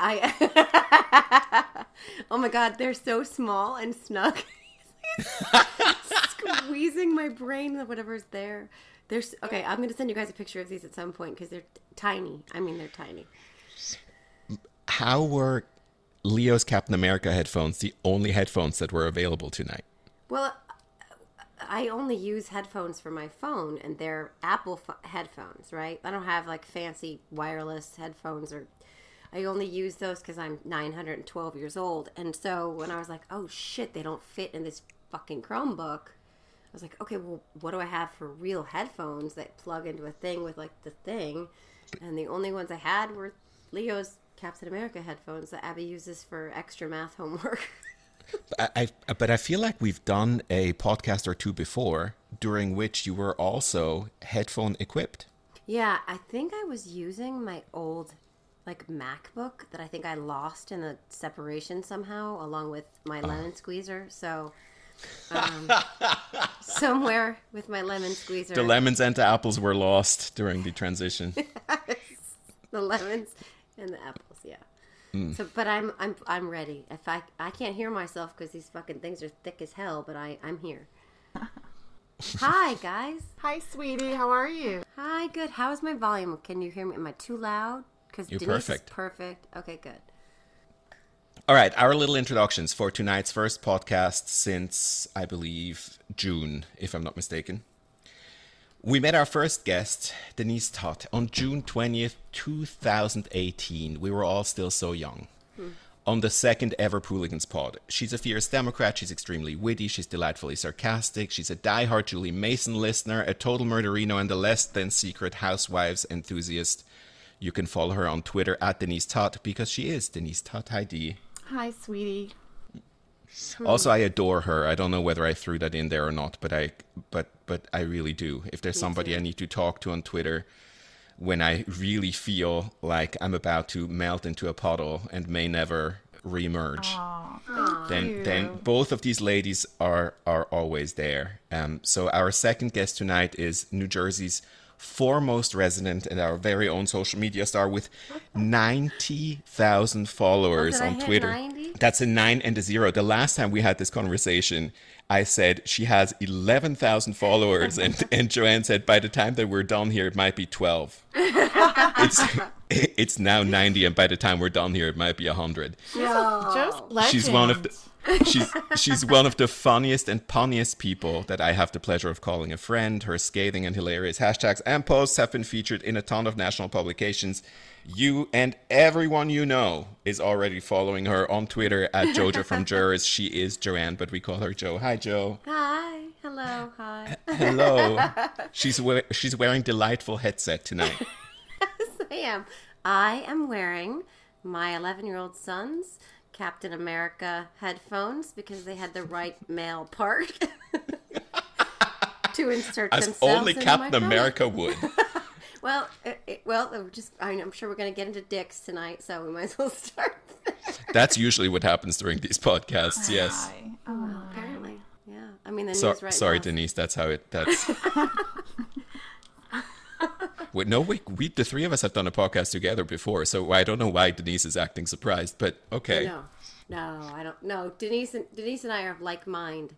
I. oh my god, they're so small and snug. Squeezing my brain, whatever's there. There's okay. I'm gonna send you guys a picture of these at some point because they're tiny. I mean, they're tiny. How were Leo's Captain America headphones the only headphones that were available tonight? Well, I only use headphones for my phone, and they're Apple f- headphones, right? I don't have like fancy wireless headphones, or I only use those because I'm 912 years old. And so when I was like, oh shit, they don't fit in this fucking Chromebook, I was like, okay, well, what do I have for real headphones that plug into a thing with like the thing? And the only ones I had were Leo's Captain America headphones that Abby uses for extra math homework. I, I, but I feel like we've done a podcast or two before during which you were also headphone equipped. Yeah, I think I was using my old like MacBook that I think I lost in the separation somehow along with my lemon squeezer. So um, somewhere with my lemon squeezer. The lemons and the apples were lost during the transition. the lemons and the apples, yeah. So, but I'm I'm I'm ready. If I I can't hear myself because these fucking things are thick as hell, but I I'm here. Hi guys. Hi, sweetie. How are you? Hi. Good. How is my volume? Can you hear me? Am I too loud? Because You're Denise perfect. is perfect. Okay. Good. All right, our little introductions for tonight's first podcast since, I believe, June, if I'm not mistaken. We met our first guest, Denise Todd, on June 20th, 2018. We were all still so young. Hmm. On the second ever Pooligans pod. She's a fierce Democrat. She's extremely witty. She's delightfully sarcastic. She's a diehard Julie Mason listener, a total murderino, and a less than secret housewives enthusiast. You can follow her on Twitter at Denise Todd because she is Denise Todd ID. Hi, sweetie. Also, I adore her. I don't know whether I threw that in there or not, but I, but but I really do. If there's somebody I need to talk to on Twitter, when I really feel like I'm about to melt into a puddle and may never reemerge, then then both of these ladies are are always there. Um, so our second guest tonight is New Jersey's foremost resident and our very own social media star with 90,000 followers Oh, did I on Twitter. 90? That's a nine and a zero. The last time we had this conversation, I said she has 11,000 followers, and, and Joanne said by the time that we're done here, it might be 12. it's, it's now 90, and by the time we're done here, it might be 100. Joe's legend. She's one of the. She's she's one of the funniest and punniest people that I have the pleasure of calling a friend. Her scathing and hilarious hashtags and posts have been featured in a ton of national publications. You and everyone you know is already following her on Twitter at Jojo from Jerz. She is Joanne, but we call her Joe. Hi, Joe. Hi. Hello. Hi. Hello. she's we- she's wearing delightful headset tonight. I am. I am wearing my 11 year old son's Captain America headphones because they had the right male part to insert As themselves only into Captain my phone. America would. Well, it, it, well, just I mean, I'm sure we're going to get into dicks tonight, so we might as well start. there. That's usually what happens during these podcasts. Yes. Hi. Oh. Apparently, yeah. I mean, the So, news right sorry, now. Denise. That's how it. That's. Wait, no, we, we the three of us have done a podcast together before, so I don't know why Denise is acting surprised, but okay. No, no, I don't. No, Denise and Denise and I are of like mind.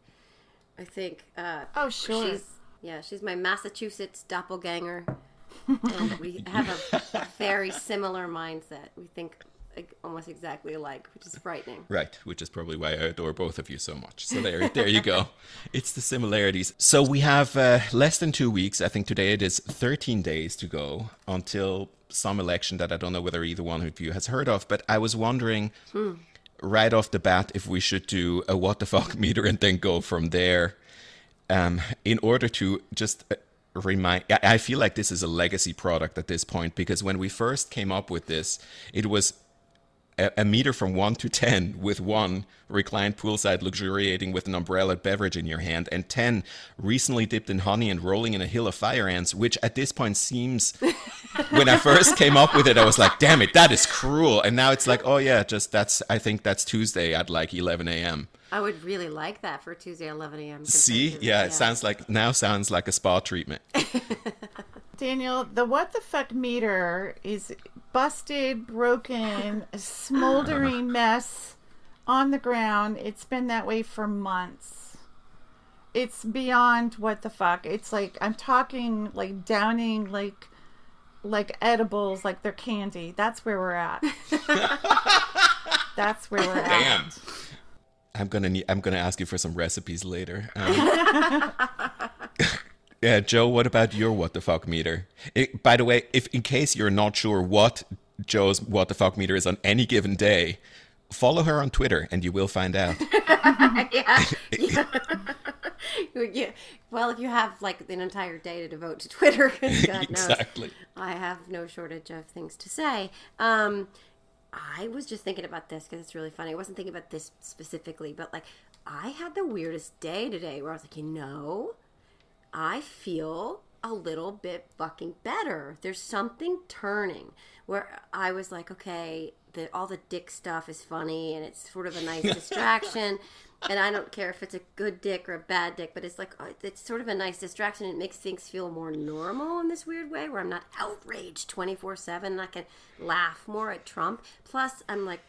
I think. Uh, Oh, sure. She's yeah, she's my Massachusetts doppelganger, and we have a, a very similar mindset. We think like, almost exactly alike, which is frightening. Right, which is probably why I adore both of you so much. So there, there you go. It's the similarities. So we have uh, less than two weeks. I think today it is 13 days to go until some election that I don't know whether either one of you has heard of. But I was wondering right off the bat if we should do a what the fuck meter and then go from there. Um, in order to just uh, remind, I feel like this is a legacy product at this point because when we first came up with this, it was a, a meter from 1 to 10 with 1 reclined poolside luxuriating with an umbrella beverage in your hand and 10 recently dipped in honey and rolling in a hill of fire ants which at this point seems when i first came up with it i was like damn it that is cruel. And now it's like oh yeah just that's i think that's tuesday at like 11 a.m I would really like that for Tuesday, 11 a.m. see compared to- yeah it sounds like now sounds like a spa treatment. Daniel, the what the fuck meter is busted, broken, smoldering mess on the ground. It's been that way for months. It's beyond what the fuck. It's like I'm talking like downing like like edibles like they're candy. That's where we're at. That's where we're at. Damn. I'm gonna need, I'm gonna ask you for some recipes later. Um, yeah, Joe. What about your what the fuck meter? It, by the way, if in case you're not sure what Joe's what the fuck meter is on any given day, follow her on Twitter and you will find out. yeah. yeah. yeah. Well, if you have like an entire day to devote to Twitter, God exactly. knows I have no shortage of things to say. Um, I was just thinking about this because it's really funny. I wasn't thinking about this specifically, but like I had the weirdest day today where I was like, you know, I feel a little bit fucking better. There's something turning where I was like, okay, the, all the dick stuff is funny and it's sort of a nice distraction. And I don't care if it's a good dick or a bad dick, but it's like uh, it's sort of a nice distraction. It makes things feel more normal in this weird way, where I'm not outraged twenty four seven, and I can laugh more at Trump. Plus, I'm like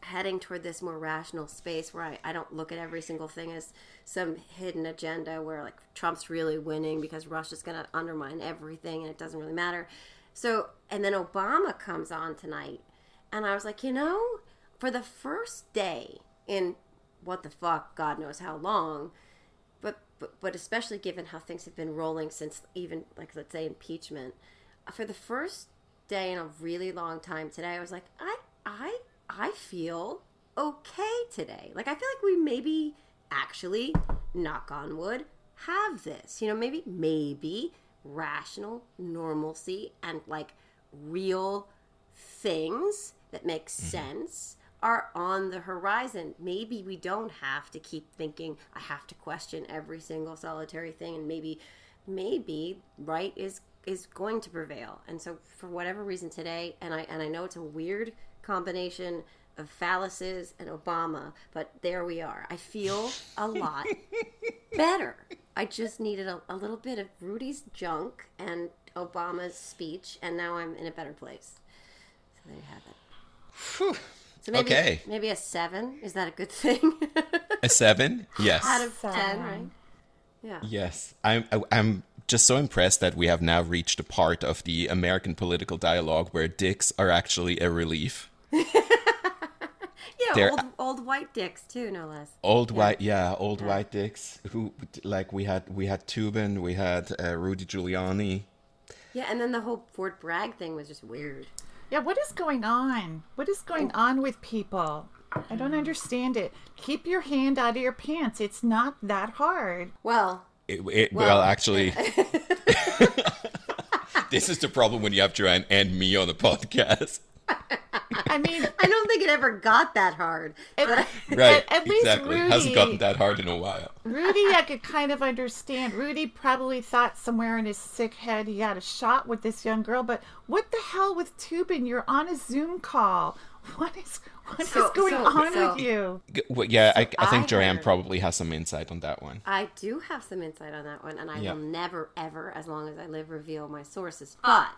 heading toward this more rational space where I, I don't look at every single thing as some hidden agenda where like Trump's really winning because Russia's going to undermine everything and it doesn't really matter. So, and then Obama comes on tonight, and I was like, you know, for the first day in what the fuck, God knows how long, but, but, but especially given how things have been rolling since even, like, let's say impeachment, for the first day in a really long time today, I was like, I, I, I feel okay today. Like, I feel like we maybe actually, knock on wood, have this. You know, maybe, maybe rational normalcy and like real things that make mm-hmm. sense are on the horizon. Maybe we don't have to keep thinking I have to question every single solitary thing and maybe maybe right is is going to prevail. And so for whatever reason today and I and I know it's a weird combination of phalluses and Obama, but there we are. I feel a lot better. I just needed a, a little bit of Rudy's junk and Obama's speech, and now I'm in a better place. So there you have it. Phew. So maybe, Okay. maybe a seven. Is that a good thing? A seven? Yes. Out of ten, right? Yeah. Yes, I'm. I'm just so impressed that we have now reached a part of the American political dialogue where dicks are actually a relief. Yeah, They're- old, old white dicks too, no less. Old white, yeah, old white dicks. Who like we had? We had Toobin, we had uh, Rudy Giuliani. Yeah, and then the whole Fort Bragg thing was just weird. Yeah, what is going on? What is going on with people? I don't understand it. Keep your hand out of your pants. It's not that hard. Well, It, it, well, Well- actually, this is the problem when you have Joanne and me on the podcast. I mean, I don't think it ever got that hard. at, Right, at, at least exactly. Rudy, Hasn't gotten that hard in a while. Rudy, I could kind of understand. Rudy probably thought somewhere in his sick head he had a shot with this young girl, but what the hell with Toobin? You're on a Zoom call. What is what is So- going so- on so- with you? Well, yeah, I, I think I Joanne heard- probably has some insight on that one. I do have some insight on that one, and I Yeah. will never, ever, as long as I live, reveal my sources. But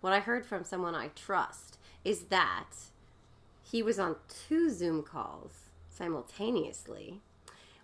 what I heard from someone I trust is that he was on two Zoom calls simultaneously.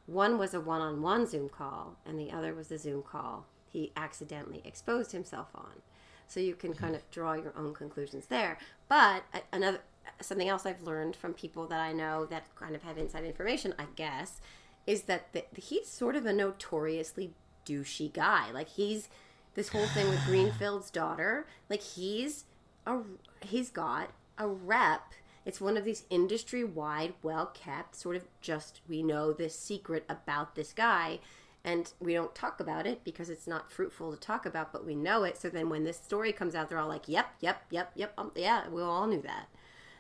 One was a one on one Zoom call, and the other was a Zoom call he accidentally exposed himself on. So you can kind of draw your own conclusions there. But another something else I've learned from people that I know that kind of have inside information, I guess, is that the, he's sort of a notoriously douchey guy. Like he's this whole thing with Greenfield's daughter. Like he's a he's got a rep. It's one of these industry wide, well kept, sort of just we know this secret about this guy and we don't talk about it because it's not fruitful to talk about, but we know it. So then when this story comes out, they're all like, yep, yep, yep, yep, um, yeah, we all knew that.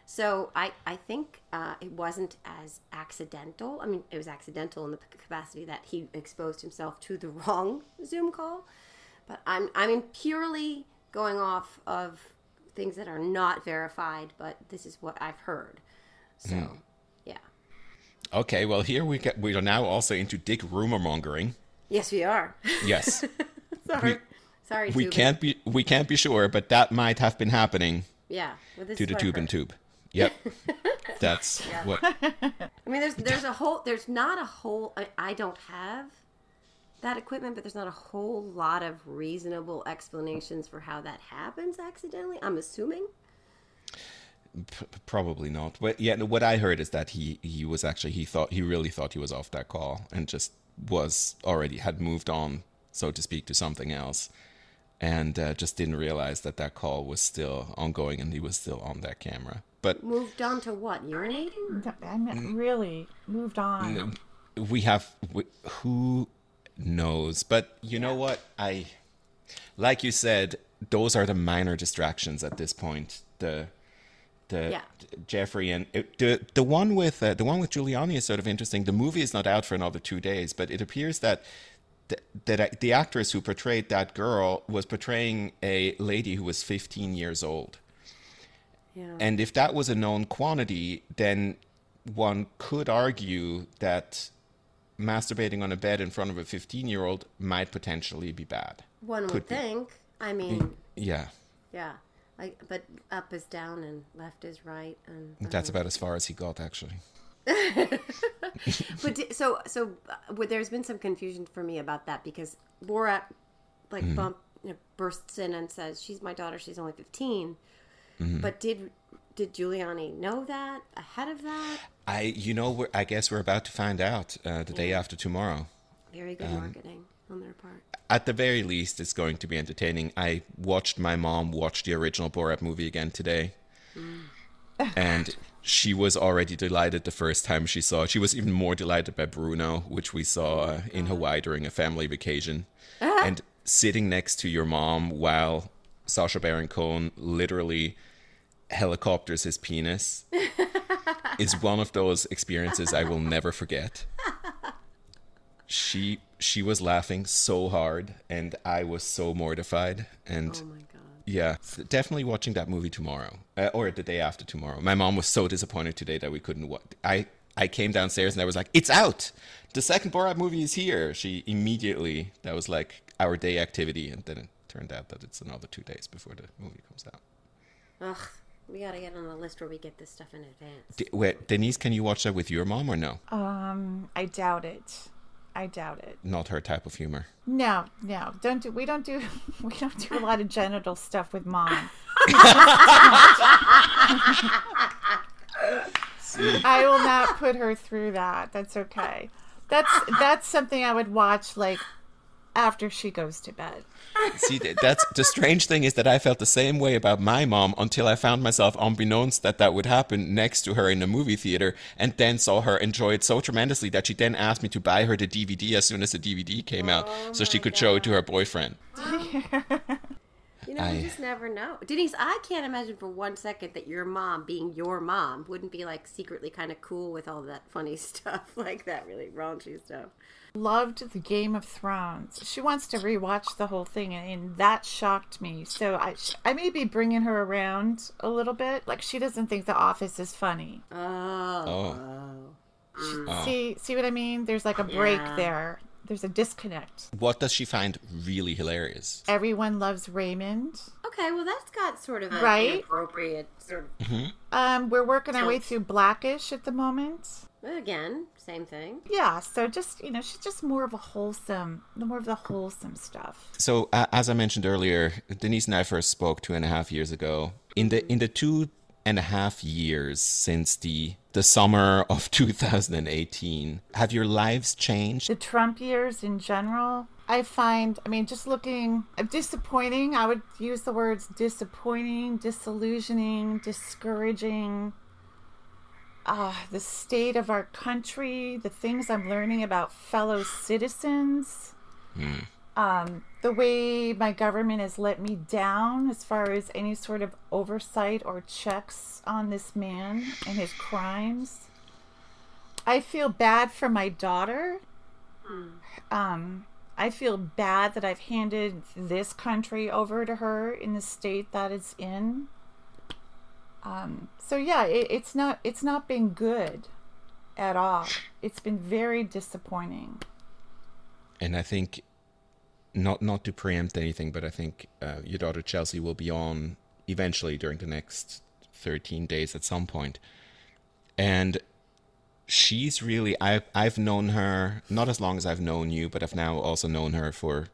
So I, I think uh, it wasn't as accidental. I mean, it was accidental in the capacity that he exposed himself to the wrong Zoom call. But I'm, I mean, purely going off of things that are not verified, but this is what I've heard. So, yeah. Okay, well here we get we are now also into dick rumor mongering. Yes, we are. Yes, Sorry. We- Sorry, we Toobin. can't be we can't be sure, but that might have been happening. Yeah, his to the tube and tube. Yep. That's what I mean, there's there's a whole there's not a whole. I, I don't have that equipment, but there's not a whole lot of reasonable explanations for how that happens accidentally. I'm assuming. P- probably not. But yeah, no, what I heard is that he he was actually he thought he really thought he was off that call and just was already had moved on, so to speak, to something else, and uh, just didn't realize that that call was still ongoing and he was still on that camera. But Moved on to what? Urinating? I mean, really moved on. we have we, who knows. But you know what? I like you said those are the minor distractions at this point. The the Yeah. jeffrey and it, the the one with uh, the one with giuliani is sort of interesting. The movie is not out for another two days but it appears that th- that the actress who portrayed that girl was portraying a lady who was 15 years old. Yeah. and if that was a known quantity, then one could argue that masturbating on a bed in front of a 15 year old might potentially be bad. One would could be. think. I mean, Yeah, yeah. Like, but up is down and left is right, and that's about as far as he got, actually. But so so uh, there's been some confusion for me about that because Borat like Mm-hmm. bump you know, bursts in and says she's my daughter, she's only 15. Mm-hmm. But did did Giuliani know that ahead of that? I, you know, we're, I guess we're about to find out uh, the day mm-hmm. after tomorrow. Very good um, marketing on their part. At the very least, it's going to be entertaining. I watched my mom watch the original Borat movie again today. Mm. and she was already delighted the first time she saw it. She was even more delighted by Bruno, which we saw uh, in uh-huh. Hawaii during a family vacation. Uh-huh. and sitting next to your mom while Sacha Baron Cohen literally helicopters his penis is one of those experiences I will never forget. She she was laughing so hard and I was so mortified and Oh my god. yeah, definitely watching that movie tomorrow uh, or the day after tomorrow. My mom was so disappointed today that we couldn't watch. I I came downstairs and I was like, "It's out! The second Borat movie is here." She immediately that was like our day activity, and then it turned out that it's another two days before the movie comes out. Ugh, we gotta get on the list where we get this stuff in advance. D- wait, Denise, can you watch that with your mom or no? Um, I doubt it. I doubt it. Not her type of humor. No, no, don't do. We don't do. We don't do a lot of genital stuff with mom. I will not put her through that. That's okay. That's that's something I would watch like after she goes to bed. See, that's the strange thing is that I felt the same way about my mom until I found myself, unbeknownst that that would happen, next to her in a movie theater, and then saw her enjoy it so tremendously that she then asked me to buy her the DVD as soon as the DVD came out, oh so she could show it to her boyfriend. You know, I- you just never know. Denise, I can't imagine for one second that your mom, being your mom, wouldn't be like secretly kind of cool with all that funny stuff, like that really raunchy stuff. Loved the Game of Thrones. She wants to rewatch the whole thing, and, and that shocked me. So I I may be bringing her around a little bit. Like she doesn't think The Office is funny. Oh. Oh. oh. See see what I mean? There's like a break Yeah. there. There's a disconnect. What does she find really hilarious? Everyone loves Raymond. Okay, well that's got sort of a Right? appropriate sort of Um, we're working our way through Blackish at the moment. again, same thing. Yeah, so just you know, she's just more of a wholesome, more of the wholesome stuff. So, uh, as I mentioned earlier, Denise and I first spoke two and a half years ago. In the in the two and a half years since the the summer of 2018, have your lives changed? The Trump years in general, I find, I mean, just looking uh, disappointing. I would use the words disappointing, disillusioning, discouraging. Ah, the state of our country, the things I'm learning about fellow citizens. Um, the way my government has let me down as far as any sort of oversight or checks on this man and his crimes. I feel bad for my daughter. Um, I feel bad that I've handed this country over to her in the state that it's in. Um, so yeah, it, it's not it's not been good at all. It's been very disappointing. And I think, not not to preempt anything, but I think uh, your daughter Chelsea will be on eventually during the next 13 days at some point. And she's really I I've known her not as long as I've known you, but I've now also known her for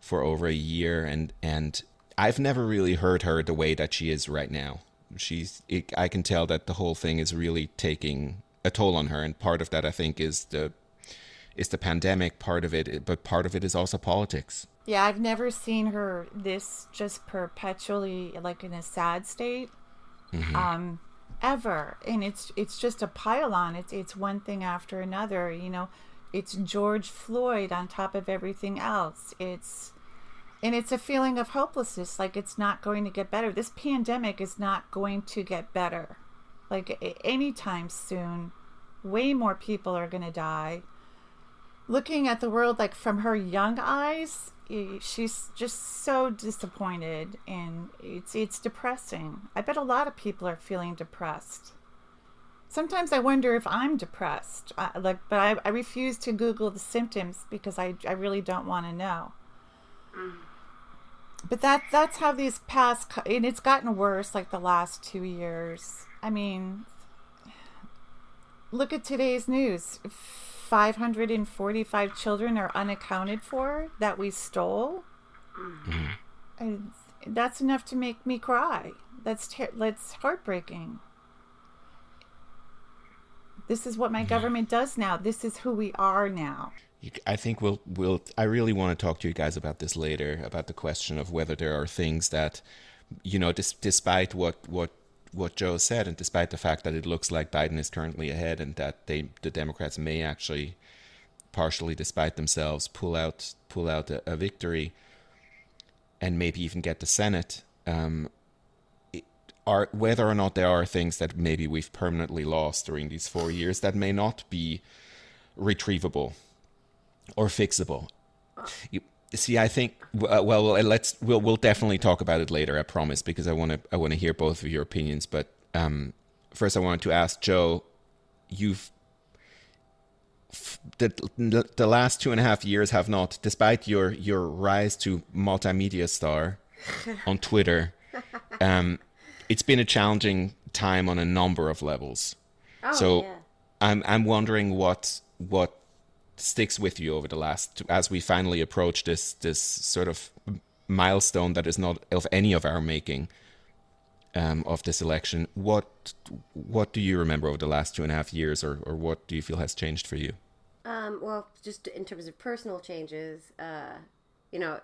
for over a year and and I've never really heard her the way that she is right now. She's it, I can tell that the whole thing is really taking a toll on her and part of that I think is the is the pandemic part of it, but part of it is also politics. Yeah, I've never seen her this just perpetually like in a sad state. Mm-hmm. Um ever and it's it's just a pile on it's it's one thing after another you know it's george floyd on top of everything else it's and it's a feeling of hopelessness like it's not going to get better this pandemic is not going to get better like anytime soon way more people are going to die looking at the world like from her young eyes she's just so disappointed and it's it's depressing. I bet a lot of people are feeling depressed. Sometimes I wonder if I'm depressed. I, like but I, I refuse to google the symptoms because I I really don't want to know. Mm. But that that's how these past and it's gotten worse like the last 2 years. I mean look at today's news 545 children are unaccounted for that we stole. Mm-hmm. And that's enough to make me cry. That's ter- that's heartbreaking. This is what my government does now. This is who we are now. I think we'll we'll. I really want to talk to you guys about this later about the question of whether there are things that, you know, dis- despite what what what Joe said, and despite the fact that it looks like Biden is currently ahead, and that they the Democrats may actually, partially despite themselves, pull out pull out a, a victory, and maybe even get the Senate. Um, are whether or not there are things that maybe we've permanently lost during these four years that may not be retrievable or fixable. You, see, I think uh, well, let's we'll we'll definitely talk about it later. I promise, because I want to I want to hear both of your opinions. But um, first, I wanted to ask Joe, you've the the last two and a half years have not, despite your your rise to multimedia star on Twitter, um, it's been a challenging time on a number of levels. Oh, so yeah. I'm I'm wondering what what sticks with you over the last as we finally approach this this sort of milestone that is not of any of our making um, of this election. What what do you remember over the last two and a half years, or or what do you feel has changed for you? Um, well, just in terms of personal changes, uh, you know,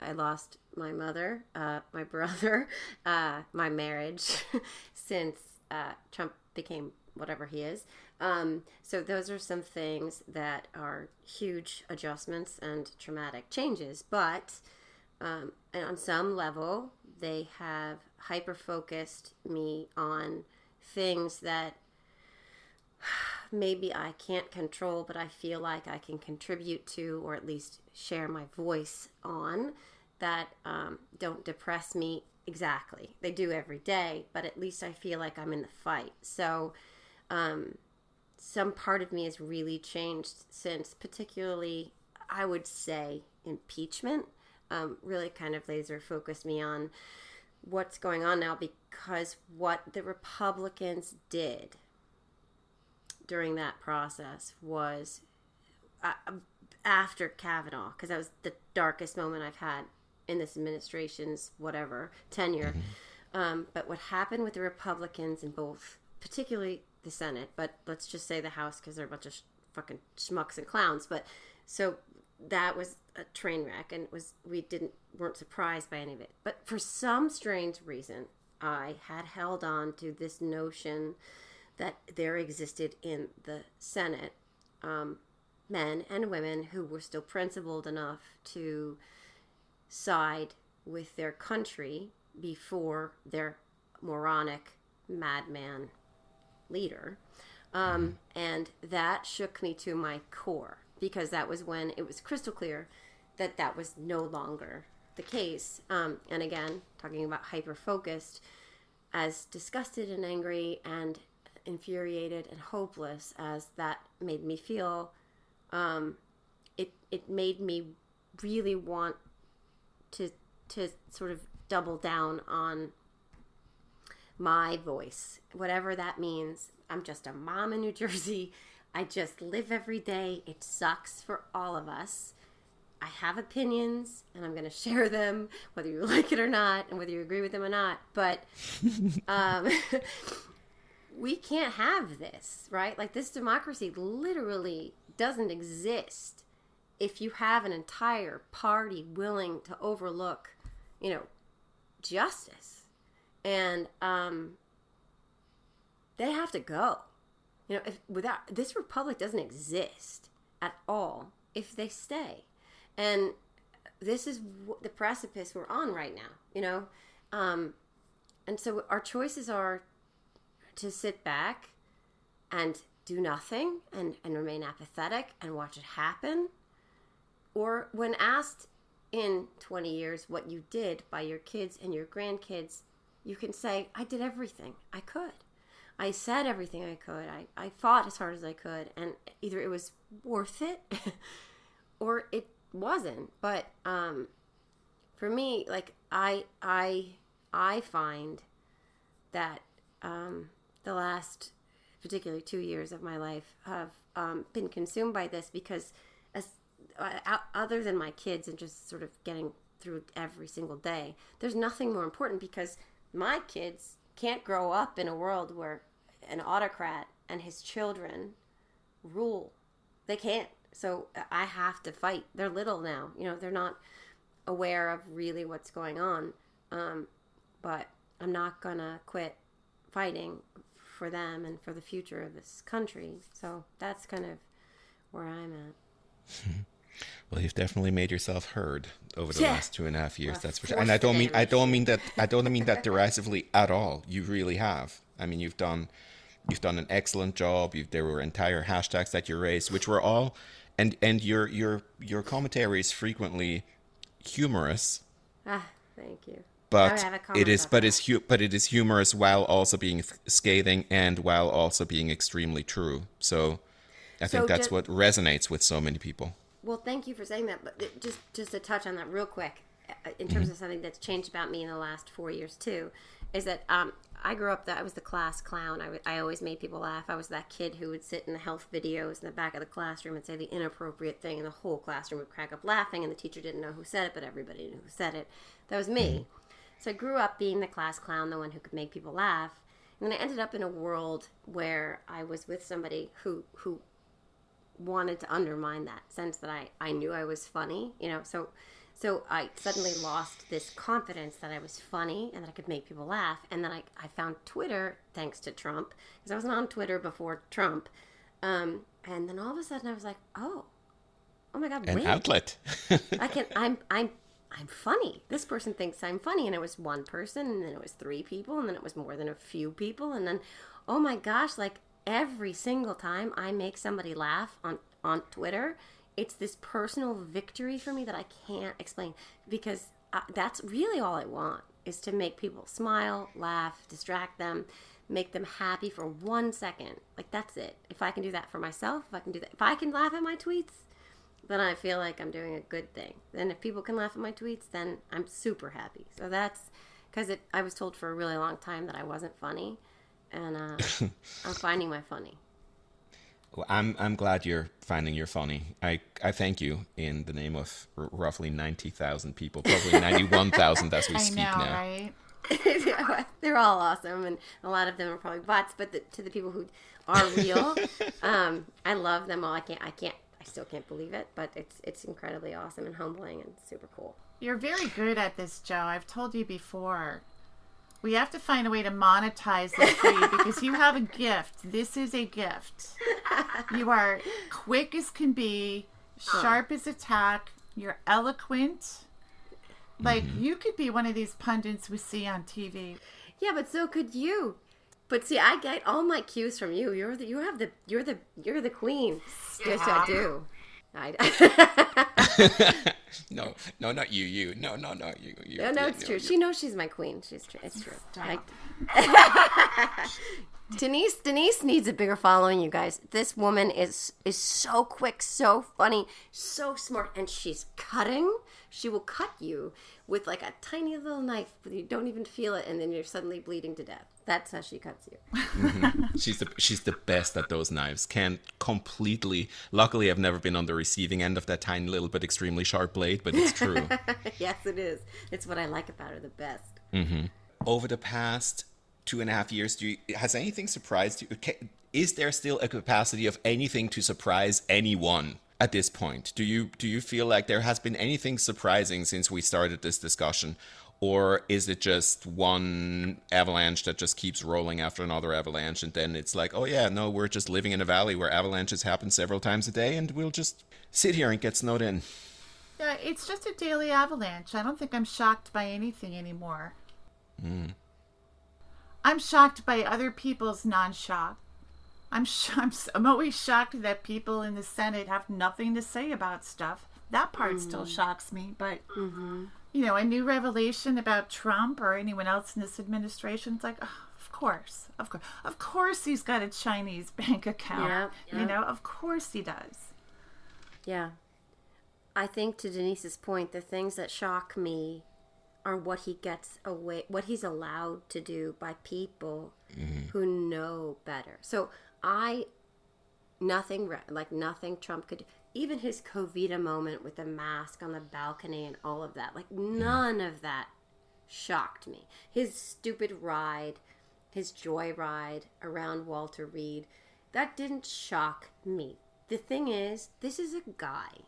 I lost my mother, uh, my brother, uh, my marriage since uh, Trump became whatever he is. Um, so those are some things that are huge adjustments and traumatic changes, but um, and on some level, they have hyper focused me on things that maybe I can't control, but I feel like I can contribute to, or at least share my voice on, that um, don't depress me exactly. They do every day, but at least I feel like I'm in the fight. So, um, some part of me has really changed since, particularly, I would say, impeachment. Um, really kind of laser focused me on what's going on now because what the Republicans did during that process was uh, after Kavanaugh, because that was the darkest moment I've had in this administration's whatever tenure. Mm-hmm. Um, but what happened with the Republicans in both, particularly the Senate, but let's just say the House because they're a bunch of sh- fucking schmucks and clowns. But so that was a train wreck, and was we didn't weren't surprised by any of it. But for some strange reason, I had held on to this notion that there existed in the Senate um, men and women who were still principled enough to side with their country before their moronic madman leader. Um, and that shook me to my core because that was when it was crystal clear that that was no longer the case. Um, and again, talking about hyper focused, as disgusted and angry and infuriated and hopeless as that made me feel, um, it it made me really want to to sort of double down on my voice, whatever that means. I'm just a mom in New Jersey. I just live every day. It sucks for all of us. I have opinions and I'm going to share them, whether you like it or not, and whether you agree with them or not. But um, we can't have this, right? Like, this democracy literally doesn't exist if you have an entire party willing to overlook, you know, justice. And um, they have to go. You know, if without this republic doesn't exist at all if they stay. And this is the precipice we're on right now you know? Um, and so our choices are to sit back and do nothing and, and remain apathetic and watch it happen. Or when asked in 20 years what you did by your kids and your grandkids you can say i did everything. I could. I said everything i could. I, I fought as hard as i could. And either it was worth it or it wasn't. But um for me like i i i find that um the last particularly two years of my life have um, been consumed by this because as uh, other than my kids and just sort of getting through every single day there's nothing more important because my kids can't grow up in a world where an autocrat and his children rule they can't so I have to fight. They're little now, you know, they're not aware of really what's going on. Um, but I'm not gonna quit fighting for them and for the future of this country. So that's kind of where I'm at. Well, you've definitely made yourself heard over the yeah. last two and a half years. Well, that's for sure. And I don't mean I don't mean that I don't mean that derisively at all. You really have. I mean, you've done you've done an excellent job. You've, there were entire hashtags that you raised, which were all and and your your your commentary is frequently humorous. Ah, thank you. But it is but is hu- but it is humorous while also being scathing and while also being extremely true. So I think so that's just, what resonates with so many people. Well, thank you for saying that. But just just to touch on that real quick, uh, in terms mm-hmm. of something that's changed about me in the last four years too, is that um, I grew up that I was the class clown. I, w- I always made people laugh. I was that kid who would sit in the health videos in the back of the classroom and say the inappropriate thing, and the whole classroom would crack up laughing, and the teacher didn't know who said it, but everybody knew who said it. That was me. Mm-hmm. So I grew up being the class clown, the one who could make people laugh. And then I ended up in a world where I was with somebody who who wanted to undermine that sense that I, I knew I was funny, you know. So so I suddenly lost this confidence that I was funny and that I could make people laugh. And then I, I found Twitter, thanks to Trump, because I wasn't on Twitter before Trump. Um, and then all of a sudden I was like, oh, oh my God, An wait. outlet. I can, I'm, I'm, I'm funny. This person thinks I'm funny. And it was one person, and then it was three people, and then it was more than a few people. And then, oh my gosh, like every single time I make somebody laugh on, on Twitter, it's this personal victory for me that I can't explain because I, that's really all I want is to make people smile, laugh, distract them, make them happy for one second. Like that's it. If I can do that for myself, if I can do that, if I can laugh at my tweets, then I feel like I'm doing a good thing. Then if people can laugh at my tweets, then I'm super happy. So that's because. I was told for a really long time that I wasn't funny, and uh, I'm finding my funny. Well, I'm I'm glad you're finding you're funny. I I thank you in the name of r- roughly ninety thousand people, probably ninety one thousand as we I speak know, now. Right? They're all awesome, and a lot of them are probably bots. But the, to the people who are real, um, I love them all. I can't I can't I still can't believe it, but it's it's incredibly awesome and humbling and super cool. You're very good at this, Joe. I've told you before. We have to find a way to monetize this for you because you have a gift. This is a gift. You are quick as can be, sharp as a tack. You're eloquent. Like mm-hmm. you could be one of these pundits we see on TV. Yeah, but so could you. But see, I get all my cues from you. You're the you have the you're the you're the queen. Yes, I do. I, no, no, not you. You. No, no, no. You. you no, no, it's no, true. You. She knows she's my queen. She's true. It's true. Denise Denise needs a bigger following, you guys. This woman is is so quick, so funny, so smart, and she's cutting. She will cut you with like a tiny little knife, but you don't even feel it, and then you're suddenly bleeding to death. That's how she cuts you. Mm-hmm. She's the she's the best at those knives. Can completely. Luckily, I've never been on the receiving end of that tiny little but extremely sharp blade, but it's true. yes, it is. It's what I like about her the best. Mm-hmm. Over the past two and a half years, do you, has anything surprised you? Is there still a capacity of anything to surprise anyone at this point? Do you do you feel like there has been anything surprising since we started this discussion? Or is it just one avalanche that just keeps rolling after another avalanche, and then it's like, oh yeah, no, we're just living in a valley where avalanches happen several times a day, and we'll just sit here and get snowed in. Yeah, it's just a daily avalanche. I don't think I'm shocked by anything anymore. Hmm. I'm shocked by other people's non-shock. I'm, sh- I'm s- I'm always shocked that people in the Senate have nothing to say about stuff. That part still mm. shocks me, but mm-hmm. you know, a new revelation about Trump or anyone else in this administration, it's like, oh, of course, of course, of course, he's got a Chinese bank account. Yeah, yeah. You know, of course he does. Yeah. I think to Denise's point, the things that shock me are what he gets away, what he's allowed to do by people mm-hmm. who know better. So I, nothing like nothing Trump could. Even his Covita moment with the mask on the balcony and all of that, like none of that shocked me. His stupid ride, his joy ride around Walter Reed, that didn't shock me. The thing is, this is a guy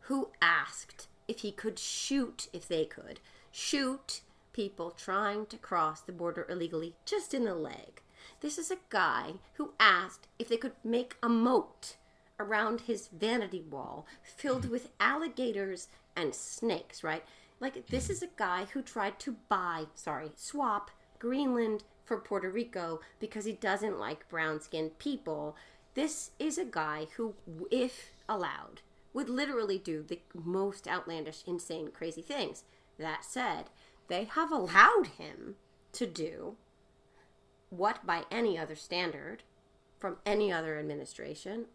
who asked if he could shoot, if they could, shoot people trying to cross the border illegally just in the leg. This is a guy who asked if they could make a moat around his vanity wall filled with alligators and snakes, right? Like, this is a guy who tried to buy, sorry, swap Greenland for Puerto Rico because he doesn't like brown skinned people. This is a guy who, if allowed, would literally do the most outlandish, insane, crazy things. That said, they have allowed him to do what, by any other standard, from any other administration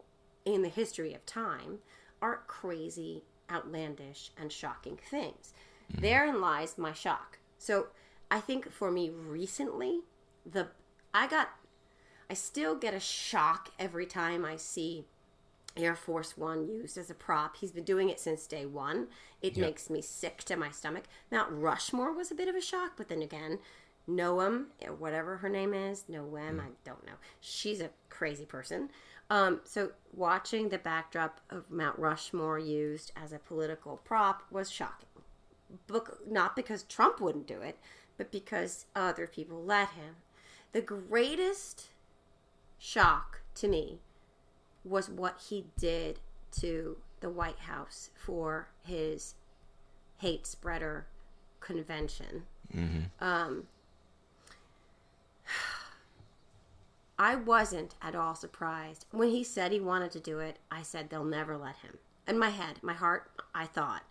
in the history of time, are crazy, outlandish, and shocking things. Mm-hmm. Therein lies my shock. So I think for me recently, the I got I still get a shock every time I see Air Force One used as a prop. He's been doing it since day one. It Yeah. makes me sick to my stomach. Mount Rushmore was a bit of a shock, but then again, Noam, whatever her name is, Noem, I don't know. She's a crazy person. Um, so watching the backdrop of Mount Rushmore used as a political prop was shocking. Bec- not because Trump wouldn't do it, but because other people let him. The greatest shock to me was what he did to the White House for his hate spreader convention. Um, I wasn't at all surprised. When he said he wanted to do it, I said they'll never let him. In my head, my heart, I thought,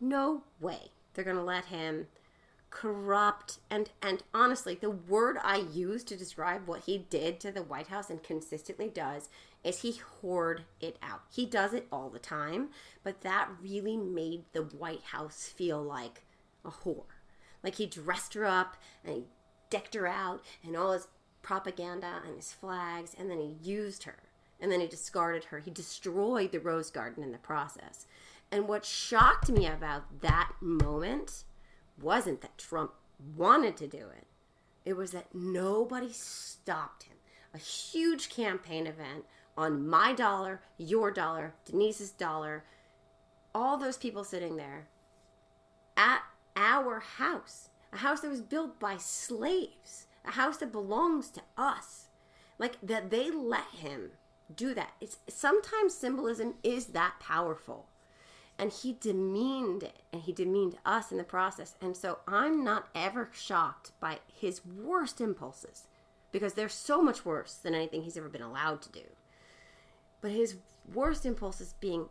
no way they're going to let him corrupt and and honestly the word i use to describe what he did to the white house and consistently does is he whored it out. He does it all the time but that really made the white house feel like a whore. Like he dressed her up and he decked her out and all his propaganda and his flags and then he used her and then he discarded her. He destroyed the rose garden in the process. And what shocked me about that moment wasn't that Trump wanted to do it. It was that nobody stopped him. A huge campaign event on my dollar, your dollar, Denise's dollar, all those people sitting there at our house, a house that was built by slaves, a house that belongs to us. Like that they let him do that. It's sometimes symbolism is that powerful and he demeaned it and he demeaned us in the process and so i'm not ever shocked by his worst impulses because they're so much worse than anything he's ever been allowed to do but his worst impulses being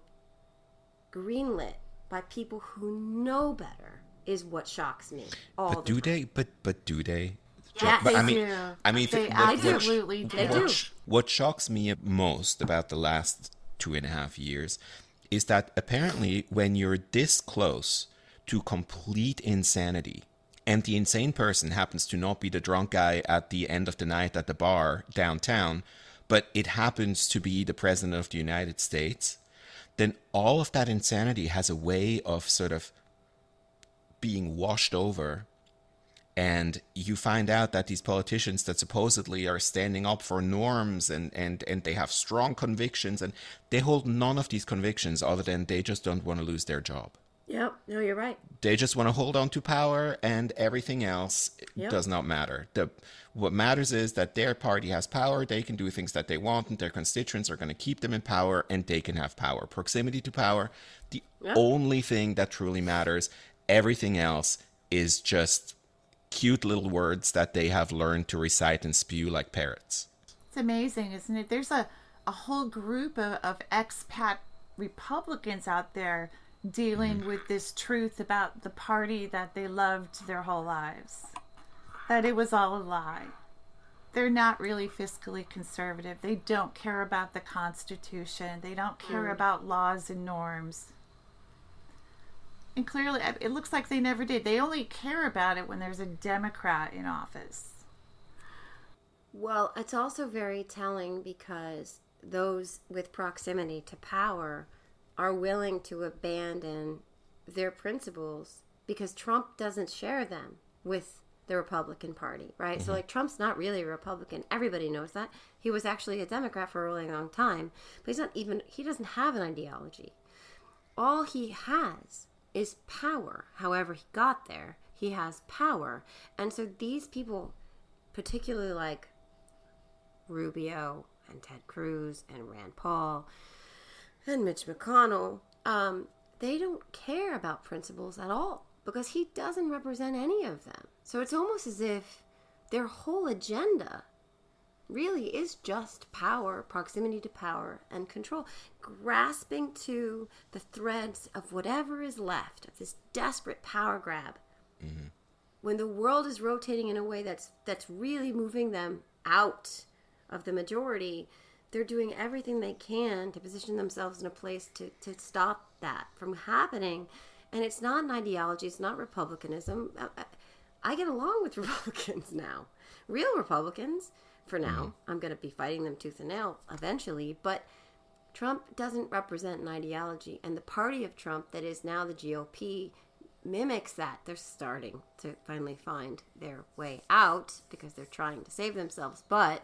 greenlit by people who know better is what shocks me all But the do time. they? But but do they? Yes, but they I mean, do. I mean, They what- what- absolutely do. They do. what, what shocks me most about the last two and a half years is that apparently when you're this close to complete insanity and the insane person happens to not be the drunk guy at the end of the night at the bar downtown but it happens to be the president of the united states then all of that insanity has a way of sort of being washed over and you find out that these politicians that supposedly are standing up for norms and, and, and they have strong convictions and they hold none of these convictions other than they just don't want to lose their job. Yep. No, you're right. They just want to hold on to power and everything else Yep. does not matter. The what matters is that their party has power, they can do things that they want, and their constituents are going to keep them in power and they can have power. Proximity to power, the only thing that truly matters. Everything else is just cute little words that they have learned to recite and spew like parrots. It's amazing, isn't it? There's a, a whole group of, of expat Republicans out there dealing mm-hmm. with this truth about the party that they loved their whole lives. That it was all a lie. They're not really fiscally conservative. They don't care about the Constitution. They don't care mm. about laws and norms. And clearly, it looks like they never did. They only care about it when there's a Democrat in office. Well, it's also very telling because those with proximity to power are willing to abandon their principles because Trump doesn't share them with the Republican Party, right? So, mm-hmm. like, Trump's not really a Republican. Everybody knows that. He was actually a Democrat for a really long time, but he's not even, he doesn't have an ideology. All he has is power. However, he got there, he has power. And so, these people, particularly like Rubio and Ted Cruz and Rand Paul and Mitch McConnell, um, they don't care about principles at all because he doesn't represent any of them. So it's almost as if their whole agenda really is just power, proximity to power, and control, grasping to the threads of whatever is left of this desperate power grab mm-hmm. when the world is rotating in a way that's that's really moving them out of the majority, they're doing everything they can to position themselves in a place to, to stop that from happening. And it's not an ideology, it's not republicanism. I, I- I get along with Republicans now, real Republicans for now. Mm-hmm. I'm going to be fighting them tooth and nail eventually, but Trump doesn't represent an ideology. And the party of Trump, that is now the GOP, mimics that. They're starting to finally find their way out because they're trying to save themselves. But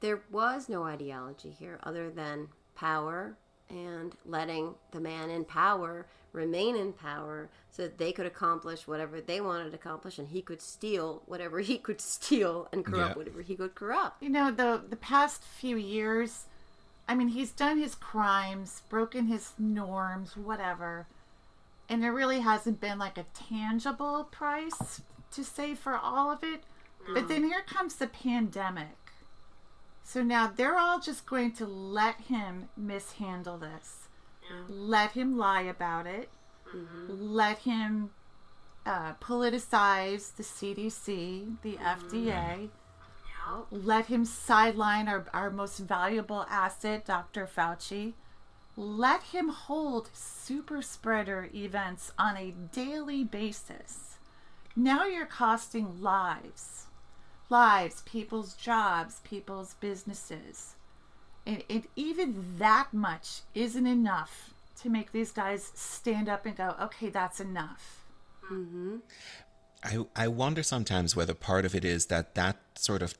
there was no ideology here other than power and letting the man in power remain in power so that they could accomplish whatever they wanted to accomplish and he could steal whatever he could steal and corrupt Yeah. whatever he could corrupt. you know the the past few years i mean he's done his crimes broken his norms whatever and there really hasn't been like a tangible price to say for all of it but then mm. here comes the pandemic so now they're all just going to let him mishandle this let him lie about it let him uh, politicize the cdc the fda let him sideline our, our most valuable asset, Dr. Fauci. Let him hold super spreader events on a daily basis. Now you're costing lives. Lives, people's jobs, people's businesses. And, and even that much isn't enough to make these guys stand up and go, okay, that's enough. Mm-hmm. I I wonder sometimes whether part of it is that that sort of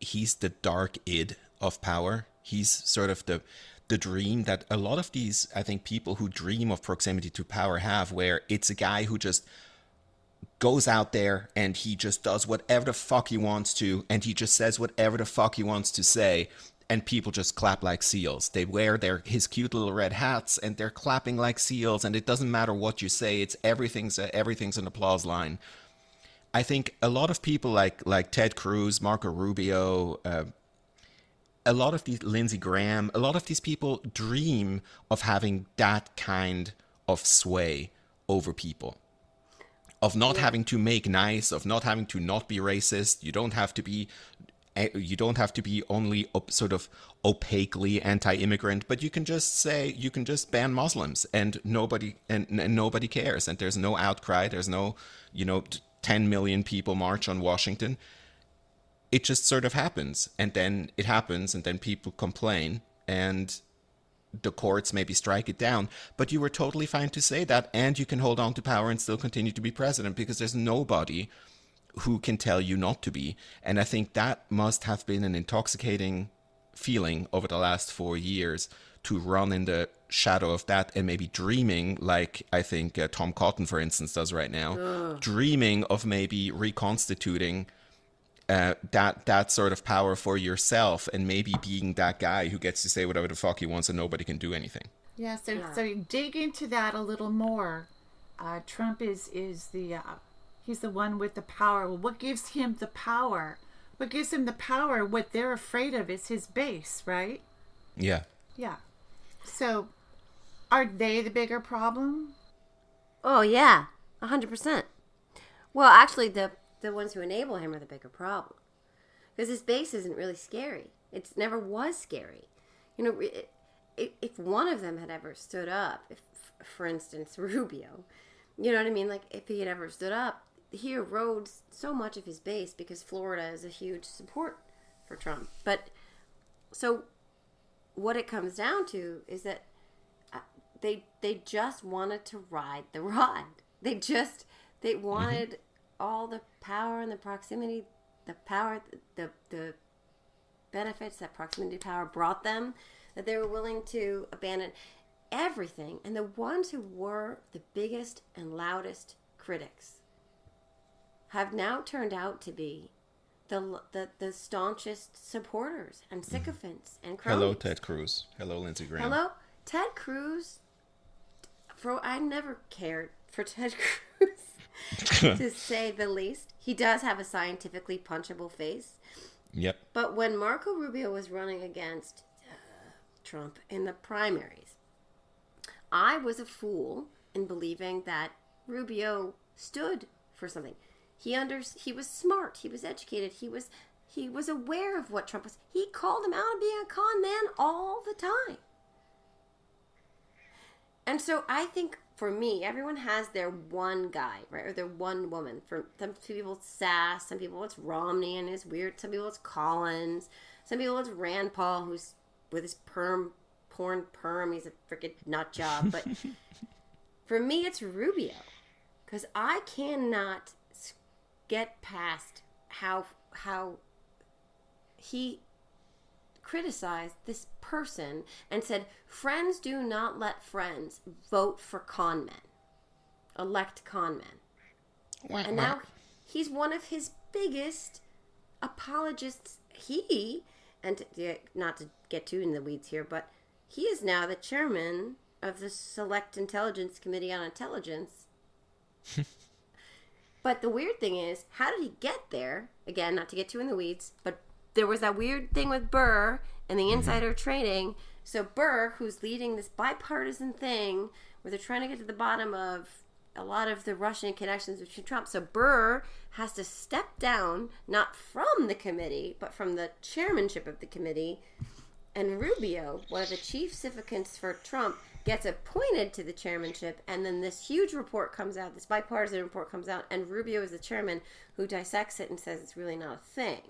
he's the dark id of power. He's sort of the the dream that a lot of these I think people who dream of proximity to power have where it's a guy who just goes out there and he just does whatever the fuck he wants to and he just says whatever the fuck he wants to say and people just clap like seals. They wear their his cute little red hats and they're clapping like seals and it doesn't matter what you say, it's everything's a, everything's an applause line. I think a lot of people like like Ted Cruz, Marco Rubio, uh, a lot of these Lindsey Graham, a lot of these people dream of having that kind of sway over people of not having to make nice, of not having to not be racist. You don't have to be you don't have to be only op- sort of opaquely anti-immigrant, but you can just say you can just ban Muslims and nobody and, and nobody cares. And there's no outcry, there's no, you know, 10 million people march on Washington. It just sort of happens. And then it happens and then people complain and the courts maybe strike it down, but you were totally fine to say that, and you can hold on to power and still continue to be president because there's nobody who can tell you not to be. And I think that must have been an intoxicating feeling over the last four years to run in the shadow of that and maybe dreaming, like I think uh, Tom Cotton, for instance, does right now, Ugh. dreaming of maybe reconstituting uh, that that sort of power for yourself and maybe being that guy who gets to say whatever the fuck he wants and nobody can do anything. Yeah, so yeah. so dig into that a little more. Uh, Trump is is the uh, he's the one with the power. Well, what gives him the power? What gives him the power? What they're afraid of is his base, right? Yeah. Yeah. So, are they the bigger problem? Oh yeah, a hundred percent. Well, actually, the the ones who enable him are the bigger problem. Because his base isn't really scary. It never was scary. You know, if one of them had ever stood up, if, for instance, Rubio, you know what I mean? Like, if he had ever stood up, he erodes so much of his base because Florida is a huge support for Trump. But so what it comes down to is that uh, they they just wanted to ride the ride. They just they mm-hmm. wanted all the power and the proximity, the power, the, the benefits that proximity power brought them, that they were willing to abandon everything. And the ones who were the biggest and loudest critics have now turned out to be the the, the staunchest supporters and mm-hmm. sycophants and cronies. Hello, Ted Cruz. Hello, Lindsey Graham. Hello, Ted Cruz. For I never cared for Ted Cruz. to say the least. He does have a scientifically punchable face. Yep. But when Marco Rubio was running against uh, Trump in the primaries, I was a fool in believing that Rubio stood for something. He under he was smart. He was educated. He was he was aware of what Trump was. He called him out of being a con man all the time. And so I think for me, everyone has their one guy, right? Or their one woman. For some people, it's Sasse. Some people, it's Romney and his weird. Some people, it's Collins. Some people, it's Rand Paul, who's with his perm, porn perm. He's a freaking nut job. But for me, it's Rubio. Because I cannot get past how how he criticized this person and said, Friends do not let friends vote for con men, elect con men. and now he's one of his biggest apologists. He, and to, not to get too in the weeds here, but he is now the chairman of the Select Intelligence Committee on Intelligence. but the weird thing is, how did he get there? Again, not to get too in the weeds, but there was that weird thing with Burr and the mm-hmm. insider mm-hmm. trading. So Burr, who's leading this bipartisan thing where they're trying to get to the bottom of a lot of the Russian connections between Trump. So Burr has to step down, not from the committee, but from the chairmanship of the committee. And Rubio, one of the chief significants for Trump, gets appointed to the chairmanship. And then this huge report comes out, this bipartisan report comes out, and Rubio is the chairman who dissects it and says it's really not a thing.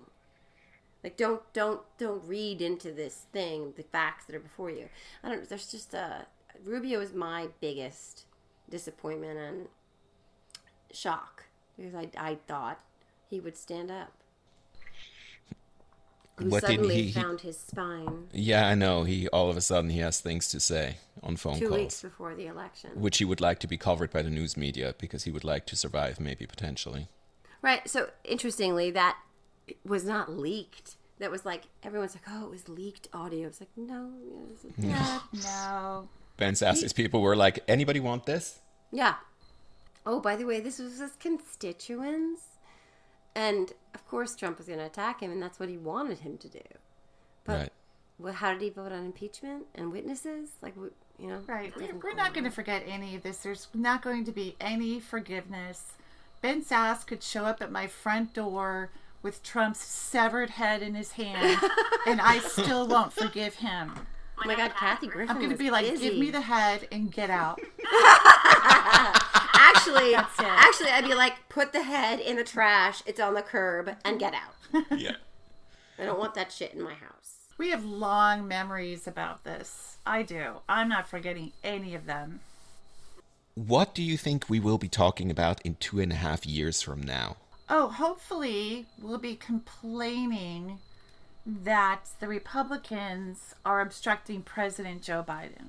Like don't don't don't read into this thing the facts that are before you. I don't. There's just a Rubio is my biggest disappointment and shock because I I thought he would stand up. Who what suddenly he, found his spine. Yeah, I know. He all of a sudden he has things to say on phone Two calls. weeks before the election. Which he would like to be covered by the news media because he would like to survive, maybe potentially. Right. So interestingly, that was not leaked. That was like everyone's like, oh, it was leaked audio. It's like no, no, no. Ben Sasse's people were like, anybody want this? Yeah. Oh, by the way, this was his constituents, and of course Trump was going to attack him, and that's what he wanted him to do. But right. well, how did he vote on impeachment and witnesses? Like, you know, right? We're, we're not going to forget any of this. There's not going to be any forgiveness Ben Sasse could show up at my front door with Trump's severed head in his hand, and I still won't forgive him. Oh my God, Kathy Griffin. I'm gonna be like, busy. give me the head and get out. Actually, it. actually, I'd be like, put the head in the trash. It's on the curb, and get out. Yeah. I don't want that shit in my house. We have long memories about this. I do. I'm not forgetting any of them. What do you think we will be talking about in two and a half years from now? Oh, hopefully we'll be complaining that the Republicans are obstructing President Joe Biden.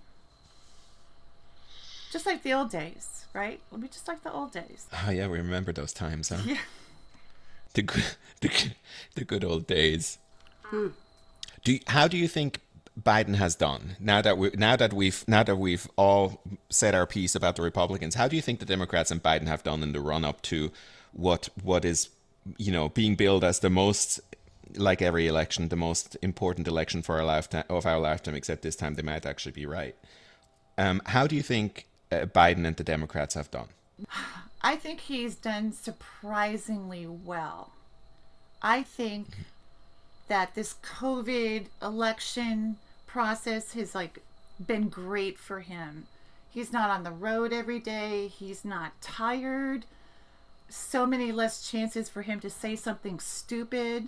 Just like the old days, right? It'll be just like the old days. Oh yeah, we remember those times, huh? Yeah. The good, the, the good old days. Hmm. Do you, how do you think Biden has done now that we now that we've now that we've all said our piece about the Republicans? How do you think the Democrats and Biden have done in the run up to what what is you know being billed as the most like every election, the most important election for our lifetime of our lifetime? Except this time they might actually be right. Um, how do you think Biden and the Democrats have done? I think he's done surprisingly well. I think that this COVID election process has like been great for him. He's not on the road every day. He's not tired. So many less chances for him to say something stupid.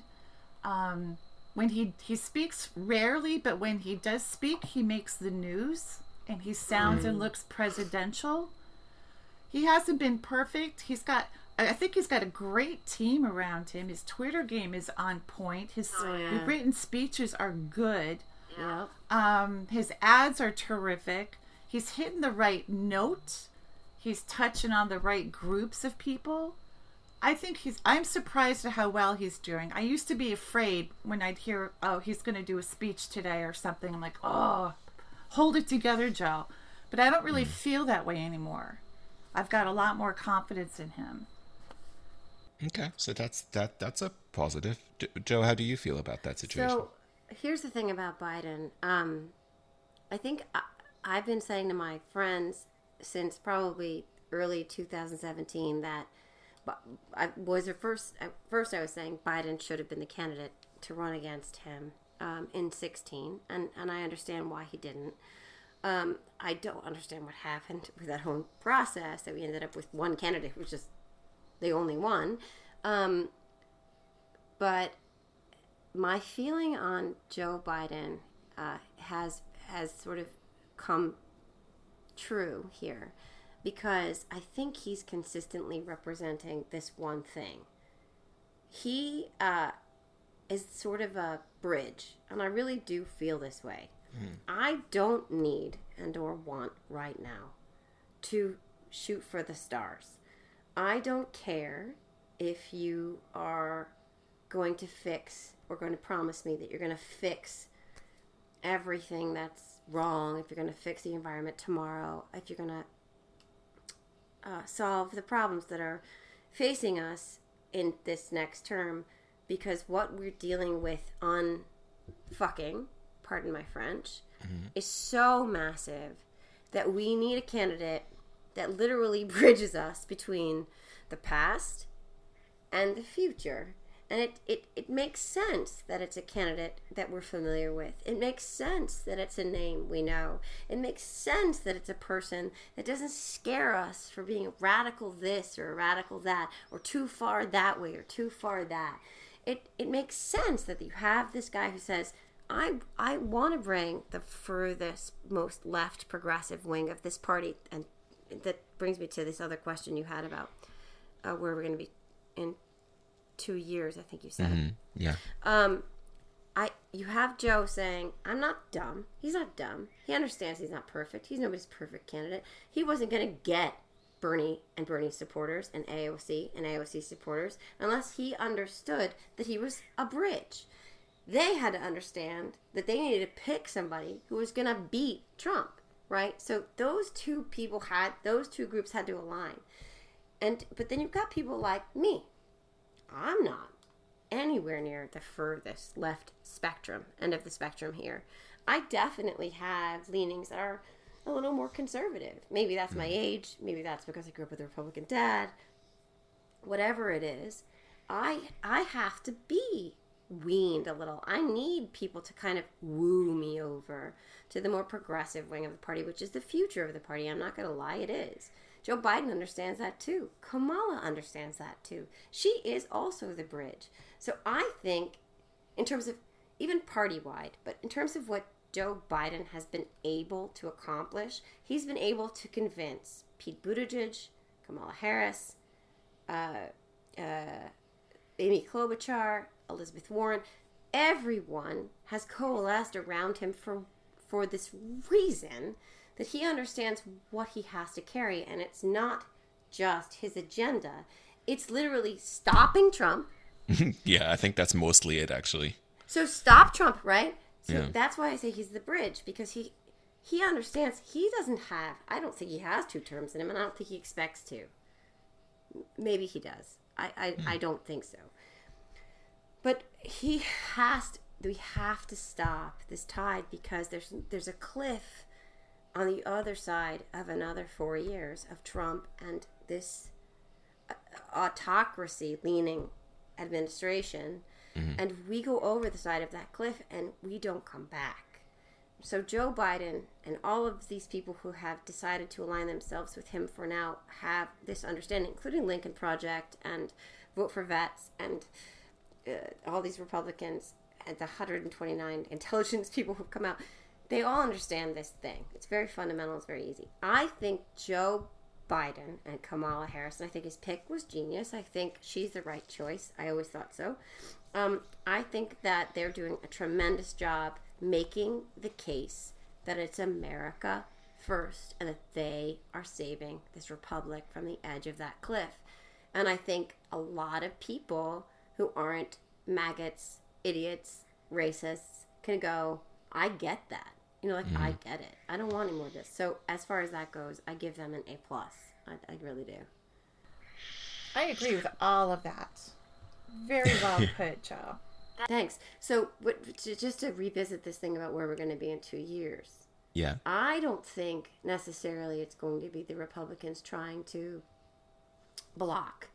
Um, when he he speaks rarely, but when he does speak, he makes the news and he sounds and looks presidential he hasn't been perfect. He's got I I think he's got a great team around him. His Twitter game is on point. His yeah. written speeches are good. Yep. Um, his ads are terrific. He's hitting the right note. He's touching on the right groups of people. I think he's. I'm surprised at how well he's doing. I used to be afraid when I'd hear, "Oh, he's going to do a speech today or something." I'm like, "Oh, hold it together, Joe." But I don't really feel that way anymore. I've got a lot more confidence in him. Okay, so that's that. That's a positive. Joe, how do you feel about that situation? So here's the thing about Biden. Um, I think I, I've been saying to my friends since probably early 2017 that I was at first at first I was saying Biden should have been the candidate to run against him um, in 16, and and I understand why he didn't. Um, I don't understand what happened with that whole process that we ended up with one candidate was just the only one. Um, but my feeling on Joe Biden uh, has has sort of come true here because I think he's consistently representing this one thing. He uh, is sort of a bridge, and I really do feel this way. I don't need and or want right now to shoot for the stars. I don't care if you are going to fix or going to promise me that you're going to fix everything that's wrong, if you're going to fix the environment tomorrow, if you're going to uh, solve the problems that are facing us in this next term, because what we're dealing with on fucking, pardon my French, mm-hmm. is so massive that we need a candidate that literally bridges us between the past and the future. And it, it, it makes sense that it's a candidate that we're familiar with. It makes sense that it's a name we know. It makes sense that it's a person that doesn't scare us for being a radical this or a radical that, or too far that way or too far that. It, it makes sense that you have this guy who says, I, I want to bring the furthest, most left progressive wing of this party. And that brings me to this other question you had about uh, where we're going to be in two years, I think you said. Mhm, Yeah. Um, I you have Joe saying, "I'm not dumb. He's not dumb. He understands he's not perfect. He's nobody's perfect candidate. He wasn't going to get Bernie and Bernie supporters and AOC and AOC supporters unless he understood that he was a bridge. They had to understand that they needed to pick somebody who was going to beat Trump, right? So those two people had those two groups had to align. And but then you've got people like me. I'm not anywhere near the furthest left spectrum, end of the spectrum here. I definitely have leanings that are a little more conservative. Maybe that's my mm-hmm. age. Maybe that's because I grew up with a Republican dad. whatever it is, I I have to be weaned a little. I need people to kind of woo me over to the more progressive wing of the party, which is the future of the party. I'm not going to lie, it is. Joe Biden understands that too. Kamala understands that too. She is also the bridge. So I think, in terms of even party wide, but in terms of what Joe Biden has been able to accomplish, he's been able to convince Pete Buttigieg, Kamala Harris, uh, uh, Amy Klobuchar, Elizabeth Warren, everyone has coalesced around him for for this reason that he understands what he has to carry and it's not just his agenda. It's literally stopping Trump. yeah, I think that's mostly it actually. So stop Trump, right? So Yeah. that's why I say he's the bridge because he he understands he doesn't have I don't think he has two terms in him and I don't think he expects to. Maybe he does. I I, I don't think so. But he has to, we have to stop this tide because there's there's a cliff on the other side of another 4 years of Trump and this uh, autocracy leaning administration and we go over the side of that cliff and we don't come back. So Joe Biden and all of these people who have decided to align themselves with him for now have this understanding, including Lincoln Project and Vote for Vets and uh, all these Republicans and the 129 intelligence people who've come out. They all understand this thing. It's very fundamental. It's very easy. I think Joe Biden and Kamala Harris, and I think his pick was genius. I think she's the right choice. I always thought so. Um, I think that they're doing a tremendous job making the case that it's America first and that they are saving this republic from the edge of that cliff. And I think a lot of people who aren't maggots, idiots, racists can go, I get that. You know, like I mm-hmm. get it. I don't want any more of this. So as far as that goes, I give them an A plus. I, I really do. I agree with all of that. Very well put, Joe. Thanks. So, what, to, just to revisit this thing about where we're going to be in two years, Yeah. I don't think necessarily it's going to be the Republicans trying to block.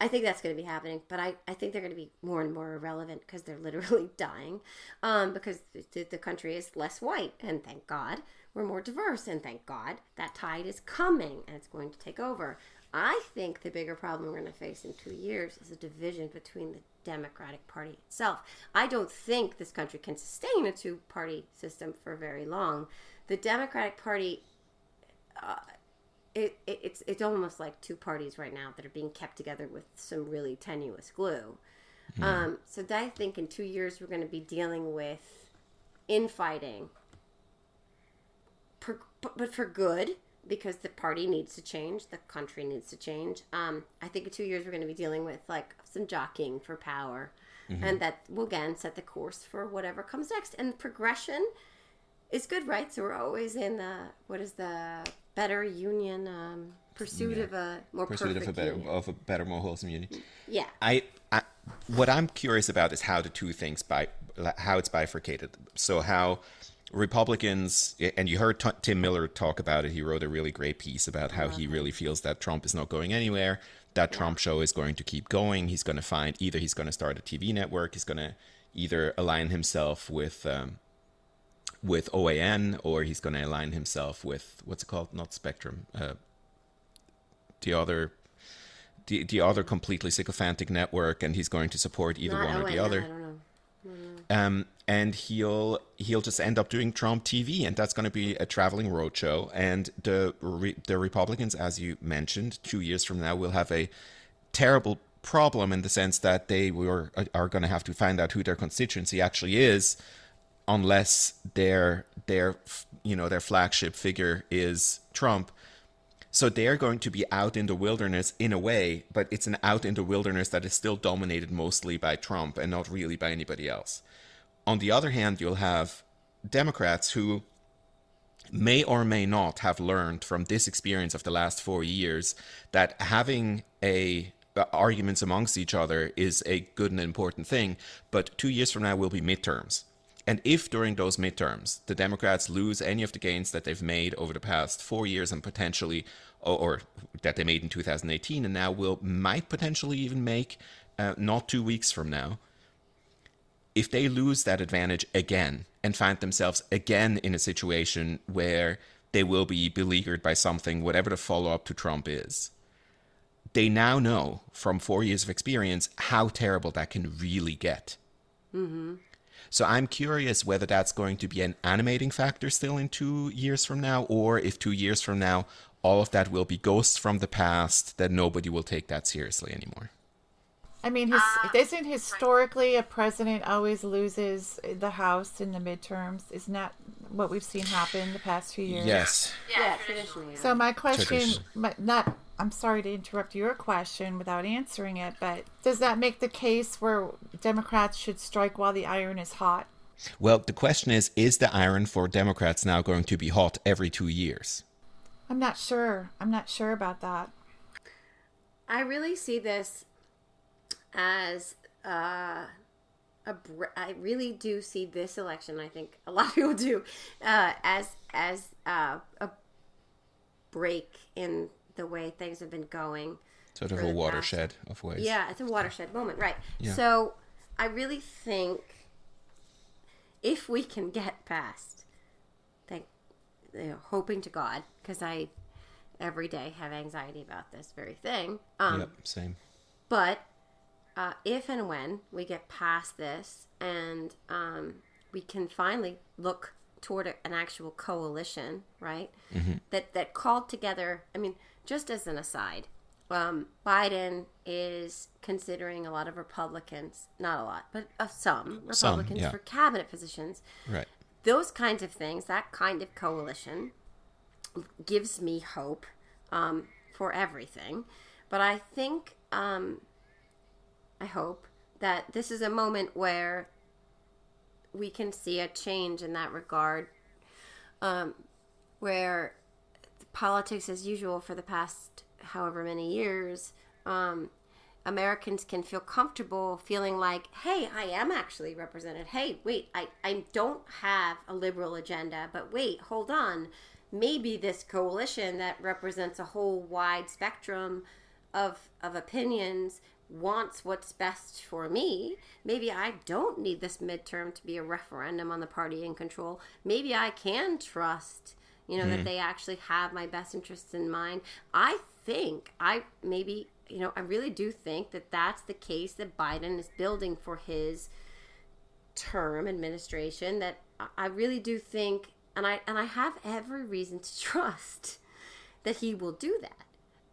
I think that's going to be happening, but I, I think they're going to be more and more irrelevant because they're literally dying. Um, because the, the country is less white, and thank God we're more diverse, and thank God that tide is coming and it's going to take over. I think the bigger problem we're going to face in two years is a division between the Democratic Party itself. I don't think this country can sustain a two party system for very long. The Democratic Party it, it, it's it's almost like two parties right now that are being kept together with some really tenuous glue. Um, so I think in two years we're going to be dealing with infighting, per, but for good because the party needs to change, the country needs to change. Um, I think in two years we're going to be dealing with like some jockeying for power, and that will again set the course for whatever comes next. And progression is good, right? So we're always in the what is the better union um, pursuit of a more Pursuit of a better union. of a better, more wholesome union. Yeah, I, I what I'm curious about is how the two things by how it's bifurcated. So how Republicans and you heard T- Tim Miller talk about it. He wrote a really great piece about how he really feels that Trump is not going anywhere. That Trump show is going to keep going. He's going to find either he's going to start a TV network. He's going to either align himself with um, with OAN or he's going to align himself with what's it called? Not Spectrum. Uh, the other the, the other completely sycophantic network and he's going to support either Not one or the other I don't know. um, and he'll he'll just end up doing Trump TV, and that's going to be a traveling roadshow. And the re- the Republicans, as you mentioned, two years from now will have a terrible problem in the sense that they were are going to have to find out who their constituency actually is, unless their their you know their flagship figure is Trump. So they're going to be out in the wilderness in a way, but it's an out in the wilderness that is still dominated mostly by Trump and not really by anybody else. On the other hand, you'll have Democrats who may or may not have learned from this experience of the last four years that having a uh, arguments amongst each other is a good and important thing. But two years from now will be midterms, And if during those midterms the Democrats lose any of the gains that they've made over the past four years and potentially, or, or that they made in 2018 and now will might potentially even make uh, not two weeks from now, if they lose that advantage again and find themselves again in a situation where they will be beleaguered by something, whatever the follow up to Trump is, they now know from four years of experience how terrible that can really get. Mm-hmm. So I'm curious whether that's going to be an animating factor still in two years from now, or if two years from now, all of that will be ghosts from the past that nobody will take that seriously anymore. I mean, his, ah, isn't historically a president always loses the House in the midterms? Isn't that what we've seen happen the past few years? Yes. Yeah, traditionally. So my question, Tradition. my, not, I'm sorry to interrupt your question without answering it, but does that make the case where Democrats should strike while the iron is hot? Well, the question is is the iron for Democrats now going to be hot every two years? I'm not sure. I'm not sure about that. I really see this as uh, a. Br- I really do see this election. I think a lot of people do uh, as as uh, a break in the way things have been going. Sort of a the past- watershed of ways. Yeah, it's a watershed moment, right? Yeah. So I really think if we can get past, thank, you know, hoping to God, because I every day have anxiety about this very thing. Um, Yep, same. but uh, if and when we get past this and um, we can finally look toward a, an actual coalition, right? That that called together. I mean, just as an aside, um, Biden is considering a lot of Republicans, not a lot, but uh, some Some, Republicans yeah. for cabinet positions. Right. Those kinds of things, that kind of coalition, gives me hope um, for everything. But I think, um, I hope that this is a moment where we can see a change in that regard, um, where politics as usual for the past however many years, um, Americans can feel comfortable feeling like, hey, I am actually represented. Hey, wait, I, I don't have a liberal agenda, but wait, hold on. Maybe this coalition that represents a whole wide spectrum of, of opinions wants what's best for me. Maybe I don't need this midterm to be a referendum on the party in control. Maybe I can trust, you know, that hmm. they actually have my best interests in mind. I think I maybe, you know, I really do think that that's the case that Biden is building for his term administration that I- I really do think and I and I have every reason to trust that he will do that.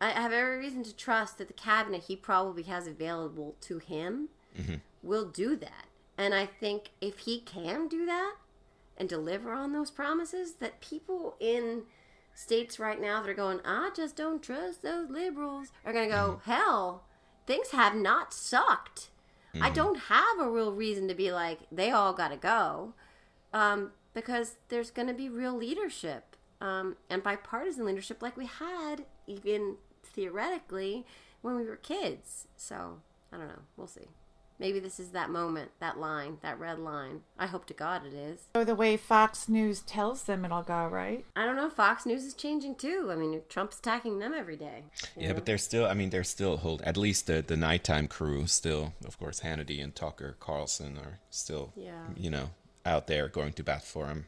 I have every reason to trust that the cabinet he probably has available to him will do that. And I think if he can do that and deliver on those promises, that people in states right now that are going, I just don't trust those liberals, are going to go, hell, things have not sucked. I don't have a real reason to be like, they all got to go. Um, because there's going to be real leadership um, and bipartisan leadership like we had even theoretically when we were kids. So I don't know. We'll see. Maybe this is that moment, that line, that red line. I hope to God it is. Or the way Fox News tells them it'll go, right? I don't know. Fox News is changing too. I mean, Trump's attacking them every day. Yeah, but they're still. I mean, they're still hold. At least the the nighttime crew still, of course, Hannity and Tucker Carlson are still, Yeah. you know, out there going to bat for him.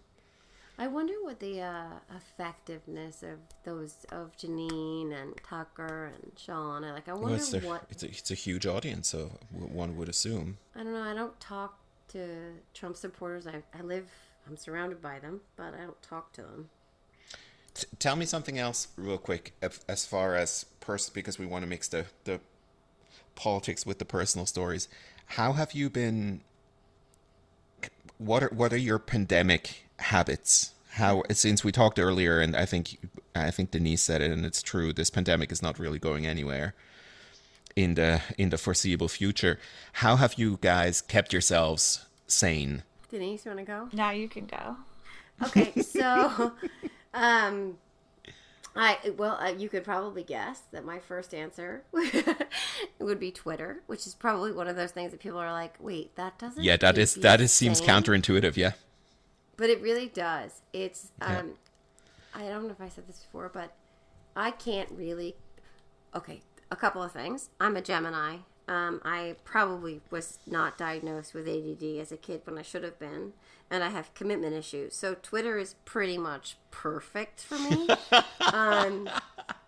I wonder what the uh, effectiveness of those of Jeanine and Tucker and Sean. I like. I Well, wonder it's, their- what. it's a it's a huge audience, so one would assume. I don't know. I don't talk to Trump supporters. I, I live. I'm surrounded by them, but I don't talk to them. T- tell me something else, real quick, as far as pers- because we want to mix the the politics with the personal stories. How have you been? What are what are your pandemic habits? How since we talked earlier, and I think I think Denise said it, and it's true. This pandemic is not really going anywhere in the in the foreseeable future. How have you guys kept yourselves sane? Denise, you want to go? Now you can go. Okay, so um, I well, uh, you could probably guess that my first answer would be Twitter, which is probably one of those things that people are like, "Wait, that doesn't." Yeah, that need is to be that the is seems counterintuitive. Yeah. But it really does. It's Yeah. um I don't know if I said this before, but I can't really Okay, a couple of things. I'm a Gemini. Um, I probably was not diagnosed with ADD as a kid when I should have been, and I have commitment issues. So Twitter is pretty much perfect for me. um,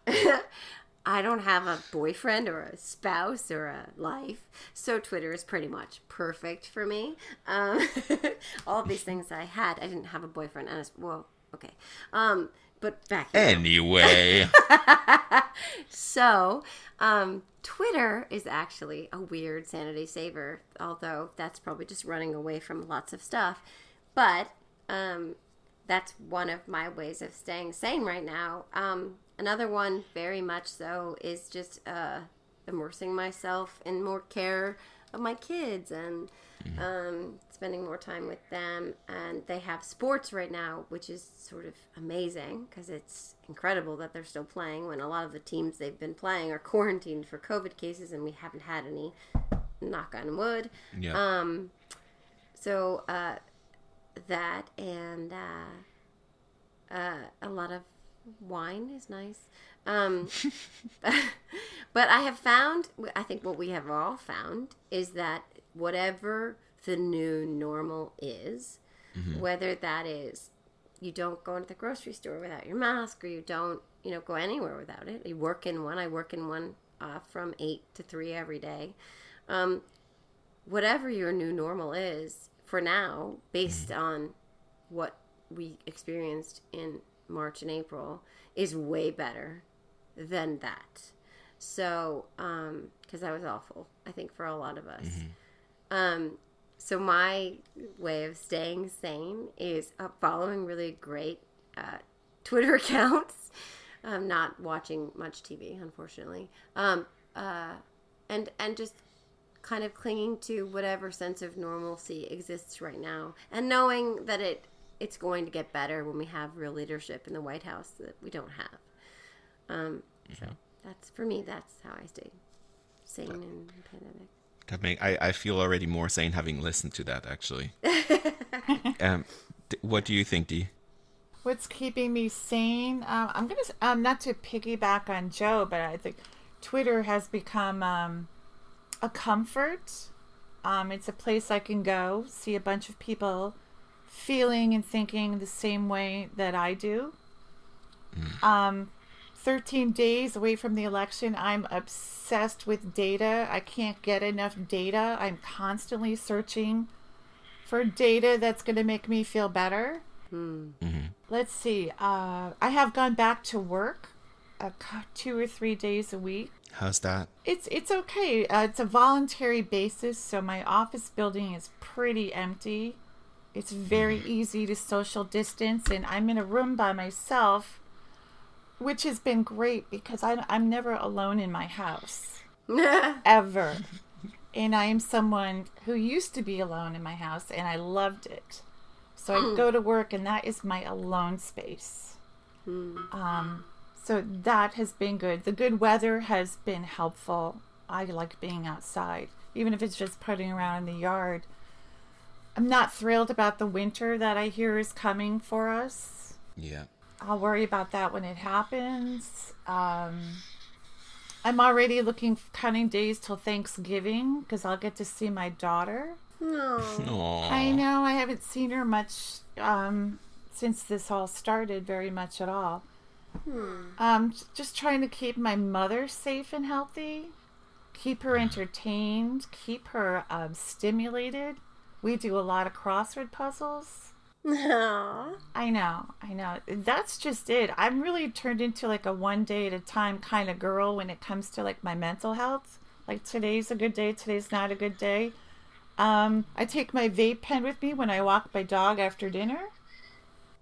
I don't have a boyfriend or a spouse or a life, so Twitter is pretty much perfect for me. Um, all these things I had, I didn't have a boyfriend and a, well, okay. Um, but back then. Anyway, So, um, Twitter is actually a weird sanity saver, although that's probably just running away from lots of stuff. But um, that's one of my ways of staying sane right now. Um, another one, very much so, is just uh, immersing myself in more care of my kids and um, spending more time with them. And they have sports right now, which is sort of amazing because it's incredible that they're still playing when a lot of the teams they've been playing are quarantined for COVID cases and we haven't had any. Knock on wood. yeah. Um, so uh, that and uh, uh, a lot of wine is nice. Um, but I have found, I think what we have all found is that whatever the new normal is, whether that is you don't go into the grocery store without your mask or you don't, you know, go anywhere without it. You work in one. I work in one uh, from eight to three every day. Um, whatever your new normal is for now, based on what we experienced in March and April, is way better than that. So, because that was awful, I think, for a lot of us. Um, so, my way of staying sane is uh, following really great uh, Twitter accounts. I'm not watching much TV, unfortunately. Um, uh, and and just kind of clinging to whatever sense of normalcy exists right now, and knowing that it it's going to get better when we have real leadership in the White House that we don't have. Um, So that's for me. That's how I stay sane in the pandemic. That make I, I feel already more sane having listened to that actually. um, d- what do you think, Dee? What's keeping me sane? Um, I'm gonna um, not to piggyback on Joe, but I think Twitter has become um, a comfort. Um, it's a place I can go see a bunch of people feeling and thinking the same way that I do. Um, 13 days away from the election, I'm obsessed with data. I can't get enough data. I'm constantly searching for data that's going to make me feel better. Mm. Mm-hmm. Let's see. Uh, I have gone back to work uh, two or three days a week. How's that? It's it's okay. Uh, it's a voluntary basis, so my office building is pretty empty. It's very easy to social distance, and I'm in a room by myself, which has been great because I, I'm never alone in my house ever. And I am someone who used to be alone in my house, and I loved it. So I go to work, and that is my alone space. Um, so that has been good. The good weather has been helpful. I like being outside, even if it's just putting around in the yard. I'm not thrilled about the winter that I hear is coming for us. Yeah. I'll worry about that when it happens. Um, I'm already looking counting days till Thanksgiving because I'll get to see my daughter. No. Aww. I know I haven't seen her much um, since this all started, very much at all. Um, j- just trying to keep my mother safe and healthy, keep her entertained, keep her um, stimulated. We do a lot of crossword puzzles. No. I know, I know. That's just it. I'm really turned into like a one day at a time kind of girl when it comes to like my mental health. Like today's a good day, today's not a good day. Um, I take my vape pen with me when I walk my dog after dinner.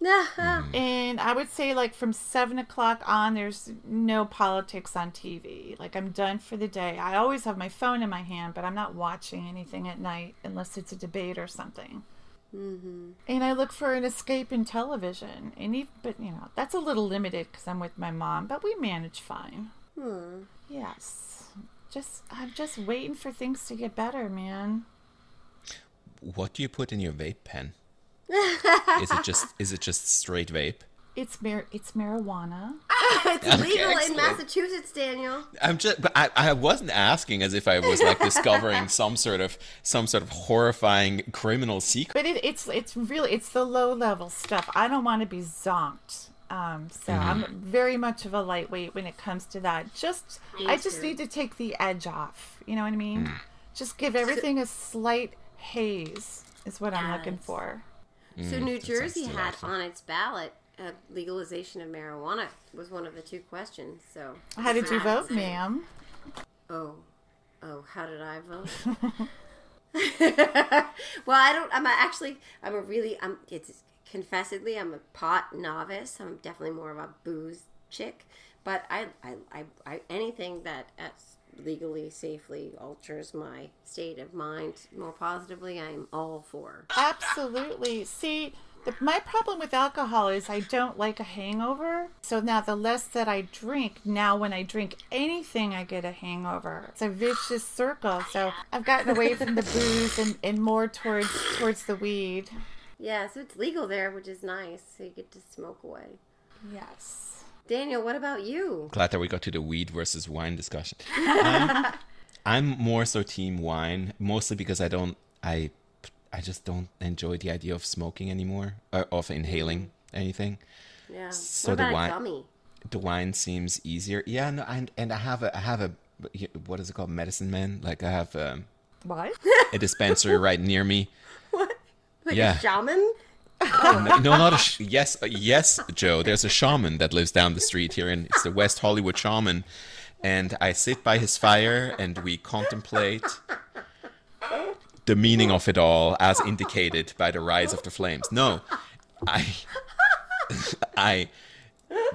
And I would say, like, from seven o'clock on, there's no politics on TV. Like, I'm done for the day. I always have my phone in my hand, but I'm not watching anything at night unless it's a debate or something. Mm-hmm. And I look for an escape in television. And even, but you know, that's a little limited because I'm with my mom, but we manage fine. Hmm. Yes. Just I'm just waiting for things to get better, man. What do you put in your vape pen? Is it just is it just straight vape? It's mar- it's marijuana. Ah, it's Okay, legal in. Massachusetts, Daniel. I'm just, but I, I wasn't asking as if I was like discovering some sort of some sort of horrifying criminal secret. But it, it's it's really it's the low level stuff. I don't want to be zonked. Um, so mm-hmm. I'm very much of a lightweight when it comes to that. Just Me I just too. need to take the edge off. You know what I mean? Mm. Just give everything a slight haze is what I'm looking Yes. For. So New Jersey had delightful. on its ballot uh, legalization of marijuana was one of the two questions. So How did you vote, so- ma'am? Oh, oh, how did I vote? well, I don't. I'm actually. I'm a really. I'm. It's confessedly. I'm a pot novice. I'm definitely more of a booze chick. But I. I. I. I anything that uh, legally, safely alters my state of mind more positively, I'm all for. Absolutely. See, the, my problem with alcohol is I don't like a hangover. So now the less that I drink, now when I drink anything, I get a hangover. It's a vicious circle. So I've gotten away from the booze and, and more towards towards the weed. Yeah, so it's legal there, which is nice. So you get to smoke away. Yes. Daniel, what about you? Glad that we got to the weed versus wine discussion. Um, I'm more so team wine, mostly because I don't, I, I just don't enjoy the idea of smoking anymore, or of inhaling anything. Yeah. So what the about wine- a gummy? The wine seems easier. Yeah, no, and and I have a, I have a, what is it called, medicine man? Like I have um, What? a dispensary right near me. What? Like Yeah. a shaman? No, no, not a sh- yes, yes, Joe. There's a shaman that lives down the street here, and it's the West Hollywood shaman. And I sit by his fire, and we contemplate the meaning of it all, as indicated by the rise of the flames. No, I, I.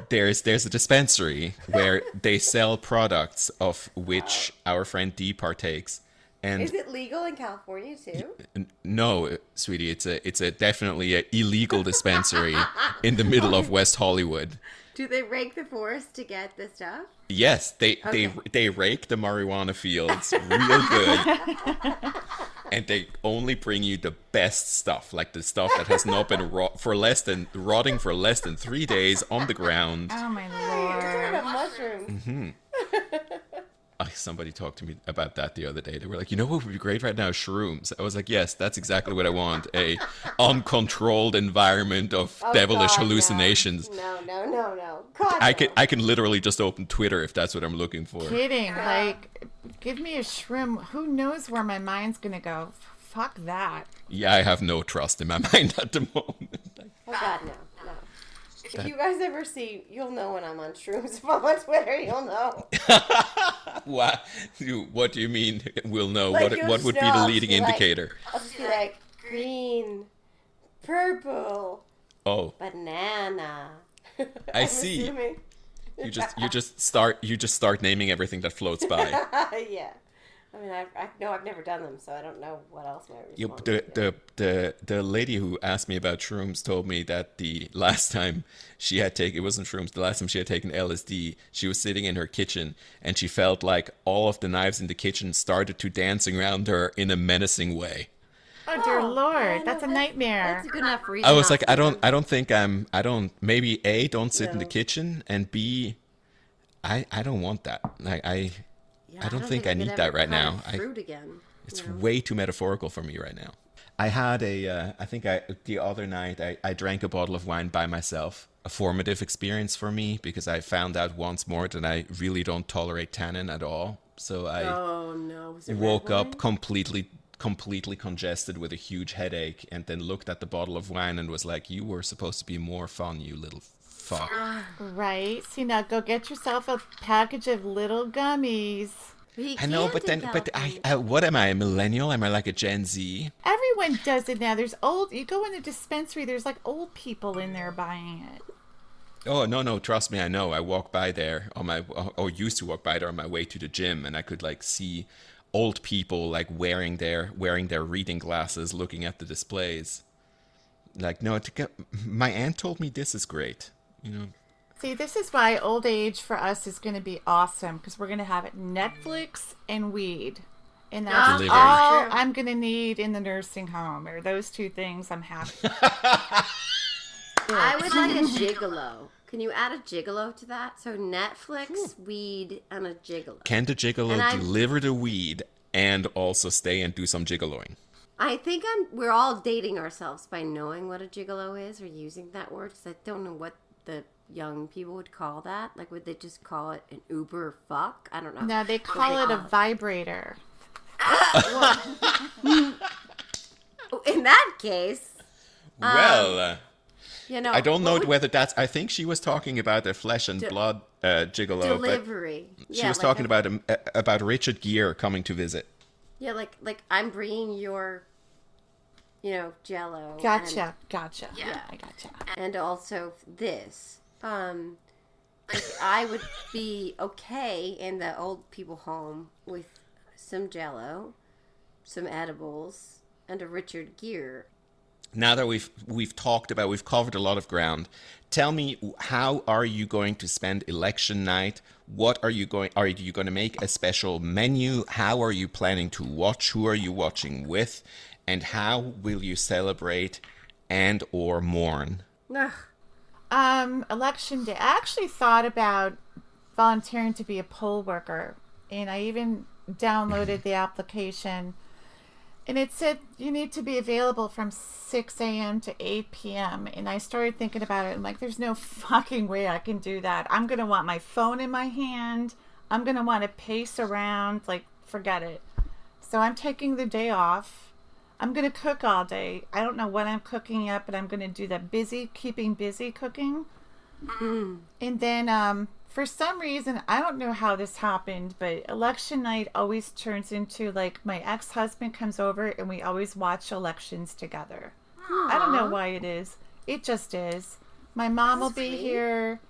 There's there's a dispensary where they sell products of which our friend D partakes, and Is it legal in California too? N- No, uh, sweetie, it's a it's a definitely a illegal dispensary in the middle of West Hollywood. Do they rake the forest to get the stuff? Yes, they they Okay. they rake the marijuana fields real good. And they only bring you the best stuff, like the stuff that has not been rot for less than rotting for less than three days on the ground. Oh my You're talking lord. about mushrooms. Mm-hmm. Somebody talked to me about that the other day. They were like, "You know what would be great right now? Shrooms." I was like, "Yes, that's exactly what I want. A uncontrolled environment of Oh, devilish God, hallucinations." No, no, no, no. God, I no. can I can literally just open Twitter if that's what I'm looking for. Kidding. Like, give me a shrimp. Who knows where my mind's gonna go? Fuck that. Yeah, I have no trust in my mind at the moment. Oh God, no, If you guys ever see, you'll know when I'm on shrooms. If I'm on Twitter, you'll know. what? you- What do you mean? We'll know. Like, what what would be know, the I'll leading be like- indicator? I'll just be like green, purple, Oh, banana. I see. assuming. you just you just start you just start naming everything that floats by. yeah. I mean, I, I know I've never done them, so I don't know what else my You, the, be. the the the lady who asked me about shrooms told me that the last time she had taken it wasn't shrooms the last time she had taken LSD she was sitting in her kitchen and she felt like all of the knives in the kitchen started to dancing around her in a menacing way. Oh dear Oh, lord, yeah, that's a nightmare. That's a good enough reason. I was like I do don't. I don't think I'm I don't maybe A don't sit in the kitchen and B I I don't want that. Like I Yeah, I don't think I could need that right now. I- again. It's you know? way too metaphorical for me right now. I had a, uh, I think I the other night I, I drank a bottle of wine by myself. A formative experience for me because I found out once more that I really don't tolerate tannin at all. So I Oh no! Was it red woke up completely completely congested with a huge headache and then looked at the bottle of wine and was like, "You were supposed to be more fun, you little fuck." Right. See now, go get yourself a package of little gummies. But he I know, but then, but I, I, uh, what am I, a millennial? Am I like a Gen Z? Everyone does it now. There's old. You go in the dispensary. There's like old people in there buying it. Oh no, no, trust me, I know. I walk by there on my, uh, or used to walk by there on my way to the gym, and I could like see old people like wearing their wearing their reading glasses, looking at the displays. like no, to get, my aunt told me this is great. You know, See, this is why old age for us is going to be awesome because we're going to have Netflix and weed. And that's Delivery. all I'm going to need in the nursing home, or those two things. I'm happy. I would like a gigolo. Can you add a gigolo to that? So Netflix, weed, and a gigolo. can the gigolo And I- deliver the weed and also stay and do some gigoloing? I think I'm. We're all dating ourselves by knowing what a gigolo is or using that word because I don't know what the young people would call that. Like, would they just call it an Uber fuck? I don't know. no, they What call it a call vibrator. In that case, well, uh, you know, I don't know would- whether that's. I think she was talking about the flesh and blood uh, gigolo, delivery. but she Yeah, was like talking a- about um, uh, about Richard Gere coming to visit. Yeah, like like I'm bringing your, you know, Jello. and- Gotcha, gotcha. Yeah, I gotcha. and also this. Um, like I would be okay in the old people home with some Jello, some edibles, and a Richard Gere. now that we've we've talked about we've covered a lot of ground tell me how are you going to spend election night what are you going are you going to make a special menu how are you planning to watch who are you watching with and how will you celebrate and or mourn Ugh. Um, election day. I actually thought about volunteering to be a poll worker, and I even downloaded the application. And it said you need to be available from 6 a.m. to 8 p.m. And I started thinking about it. I'm like, there's no fucking way I can do that. I'm going to want my phone in my hand. I'm going to want to pace around. Like, forget it. So I'm taking the day off. I'm going to cook all day. I don't know what I'm cooking yet, but I'm going to do that busy, keeping busy cooking. And then, um, for some reason, I don't know how this happened, but election night always turns into like my ex husband comes over and we always watch elections together. I don't know why it is. It just is. My mom will be sweet. here.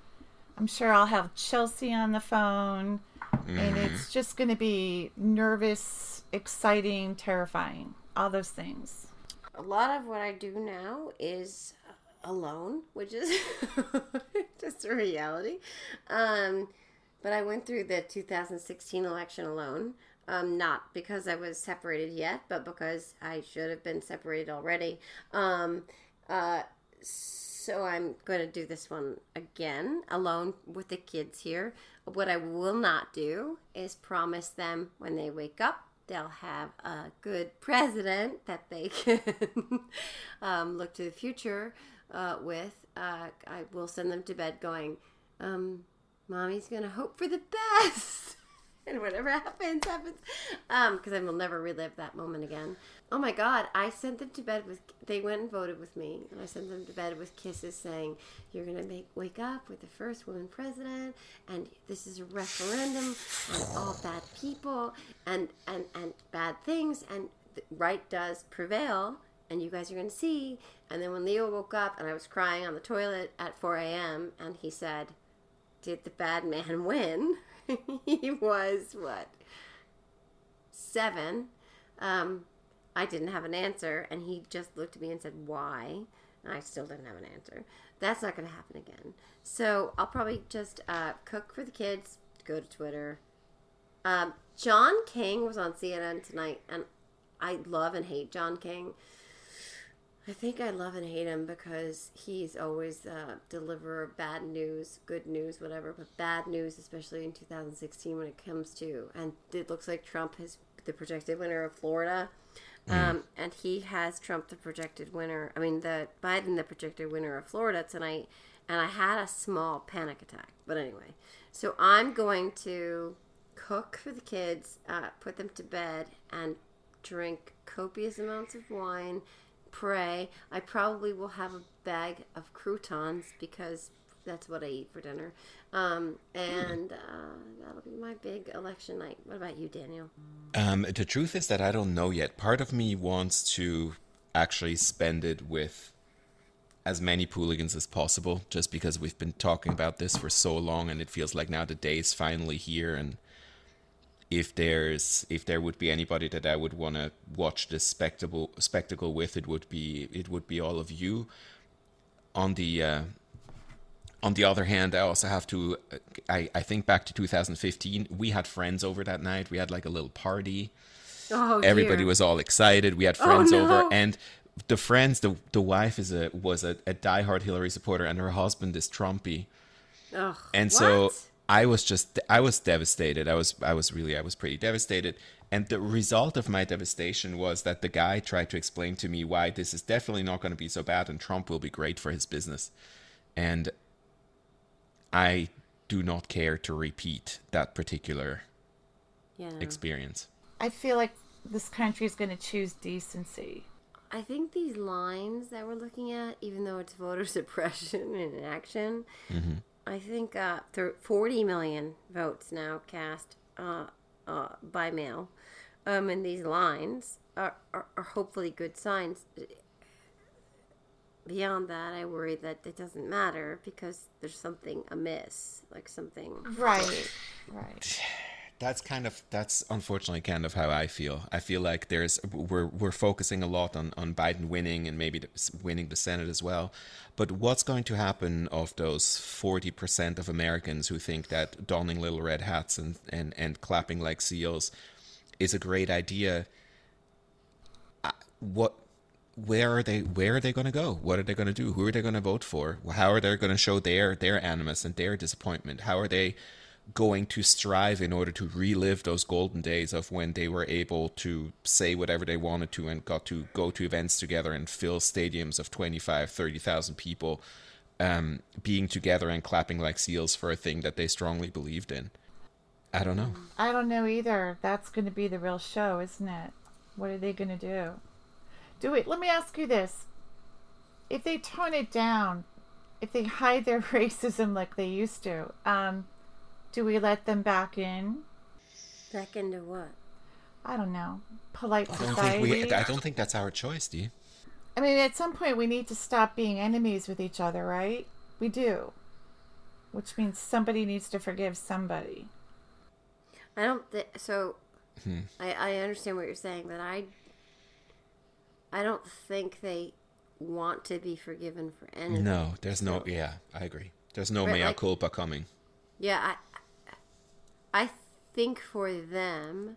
I'm sure I'll have Chelsea on the phone. And it's just going to be nervous, exciting, terrifying. Those things. A lot of what I do now is alone, which is just a reality. Um, but I went through the 2016 election alone. Um, not because I was separated yet, but because I should have been separated already. Um, uh, so I'm going to do this one again, alone with the kids here. What I will not do is promise them when they wake up they'll have a good president that they can um, look to the future uh, with. Uh, I will send them to bed going, um, Mommy's going to hope for the best. And whatever happens, happens. Um, because I will never relive that moment again. Oh my God, I sent them to bed with, they went and voted with me. And I sent them to bed with kisses saying, You're going to make wake up with the first woman president. And this is a referendum on all bad people and, and, and bad things. And right does prevail. And you guys are going to see. And then when Leo woke up and I was crying on the toilet at 4 a.m., and he said, Did the bad man win? he was what? Seven. Um, I didn't have an answer, and he just looked at me and said, Why? And I still didn't have an answer. That's not going to happen again. So I'll probably just uh, cook for the kids, go to Twitter. Um, John King was on CNN tonight, and I love and hate John King. I think I love and hate him because he's always uh, deliver bad news, good news, whatever, but bad news, especially in 2016 when it comes to, and it looks like Trump is the projected winner of Florida, um, and he has Trump the projected winner. I mean, the Biden the projected winner of Florida tonight, and I had a small panic attack. But anyway, so I'm going to cook for the kids, uh, put them to bed, and drink copious amounts of wine, pray. I probably will have a bag of croutons because that's what I eat for dinner. Um, and uh, that'll be my big election night. What about you, Daniel? Um, the truth is that I don't know yet. Part of me wants to actually spend it with as many pooligans as possible, just because we've been talking about this for so long, and it feels like now the day is finally here, and if there's if there would be anybody that I would want to watch this spectacle spectacle with, it would be it would be all of you. On the uh, on the other hand, I also have to. I I think back to 2015. We had friends over that night. We had like a little party. Oh, Everybody dear. was all excited. We had friends no. over, and the friends, the the wife is a was a, a diehard Hillary supporter, and her husband is Trumpy. Ugh, And so what? I was just I was devastated. I was I was really I was pretty devastated. And the result of my devastation was that the guy tried to explain to me why this is definitely not going to be so bad and Trump will be great for his business. And I do not care to repeat that particular Yeah. experience. I feel like this country is going to choose decency. I think these lines that we're looking at, even though it's voter suppression in action, mm-hmm. I think uh, thir- 40 million votes now cast uh, uh, by mail. Um, and these lines are, are, are hopefully good signs. Beyond that, I worry that it doesn't matter because there's something amiss, like something. Right. Right. That's kind of that's unfortunately kind of how I feel. I feel like there's we're we're focusing a lot on on Biden winning and maybe the, winning the Senate as well. But what's going to happen of those forty percent of Americans who think that donning little red hats and and and clapping like seals is a great idea? What where are they where are they going to go what are they going to do who are they going to vote for how are they going to show their their animus and their disappointment how are they going to strive in order to relive those golden days of when they were able to say whatever they wanted to and got to go to events together and fill stadiums of 25 30,000 people um, being together and clapping like seals for a thing that they strongly believed in i don't know I don't know either. That's going to be the real show, isn't it? What are they going to do? Do it. Let me ask you this: If they tone it down, if they hide their racism like they used to, um, do we let them back in? Back into what? I don't know. Polite I don't society. think we I don't think that's our choice, Dee. I mean, at some point, we need to stop being enemies with each other, right? We do. Which means somebody needs to forgive somebody. I don't think so. Hmm. I, I understand what you're saying, but I I don't think they want to be forgiven for anything. No, there's no yeah, I agree. There's no Right, mea like- culpa coming. Yeah, I think for them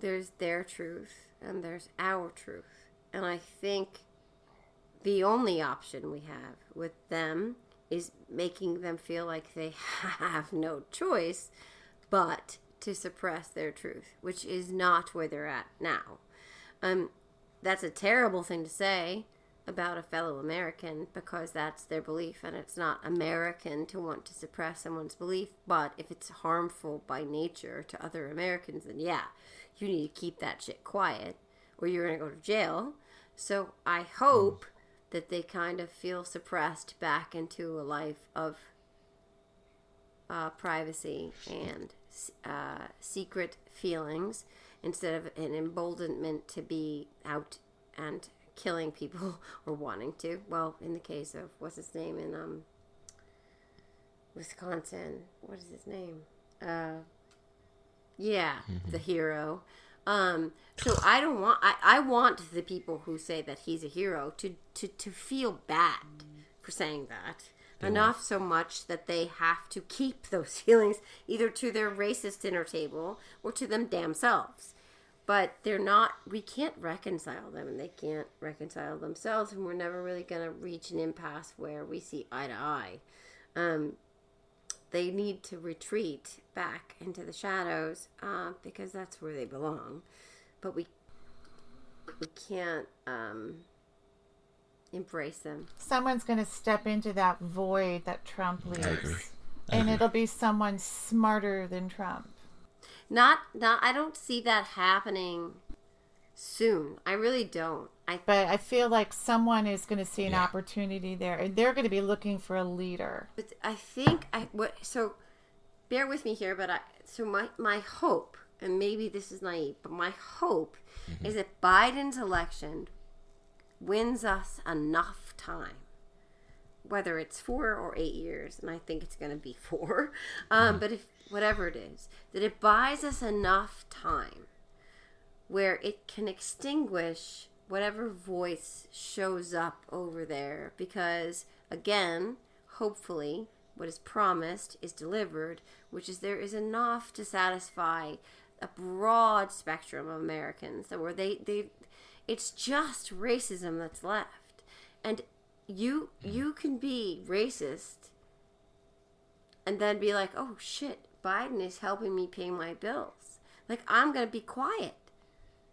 there's their truth and there's our truth. And I think the only option we have with them is making them feel like they have no choice but to suppress their truth, which is not where they're at now. Um, that's a terrible thing to say about a fellow American because that's their belief, and it's not American to want to suppress someone's belief. But if it's harmful by nature to other Americans, then yeah, you need to keep that shit quiet, or you're gonna go to jail. So I hope that they kind of feel suppressed back into a life of uh, privacy and uh, secret feelings instead of an emboldenment to be out and killing people or wanting to. Well, in the case of what's his name in um, Wisconsin, what is his name? Uh, yeah, the hero. Um, so I don't want. I, I want the people who say that he's a hero to to to feel bad for saying that. Enough so much that they have to keep those feelings either to their racist dinner table or to them damn selves. But they're not. We can't reconcile them, and they can't reconcile themselves, and we're never really gonna reach an impasse where we see eye to eye. Um, they need to retreat back into the shadows uh, because that's where they belong. But we we can't um, embrace them. Someone's going to step into that void that Trump leaves. And it'll be someone smarter than Trump. Not not. I don't see that happening soon. I really don't. I But I feel like someone is going to see an Yeah. opportunity there. And they're going to be looking for a leader. But I think I what so bear with me here, but I so my my hope, and maybe this is naive, but my hope is that Biden's election wins us enough time whether it's four or eight years, and I think it's going to be four, um, but if whatever it is, that it buys us enough time where it can extinguish whatever voice shows up over there. Because again hopefully what is promised is delivered which is there is enough to satisfy a broad spectrum of americans that where they they it's just racism that's left. And you you can be racist and then be like oh shit biden is helping me pay my bills like i'm gonna be quiet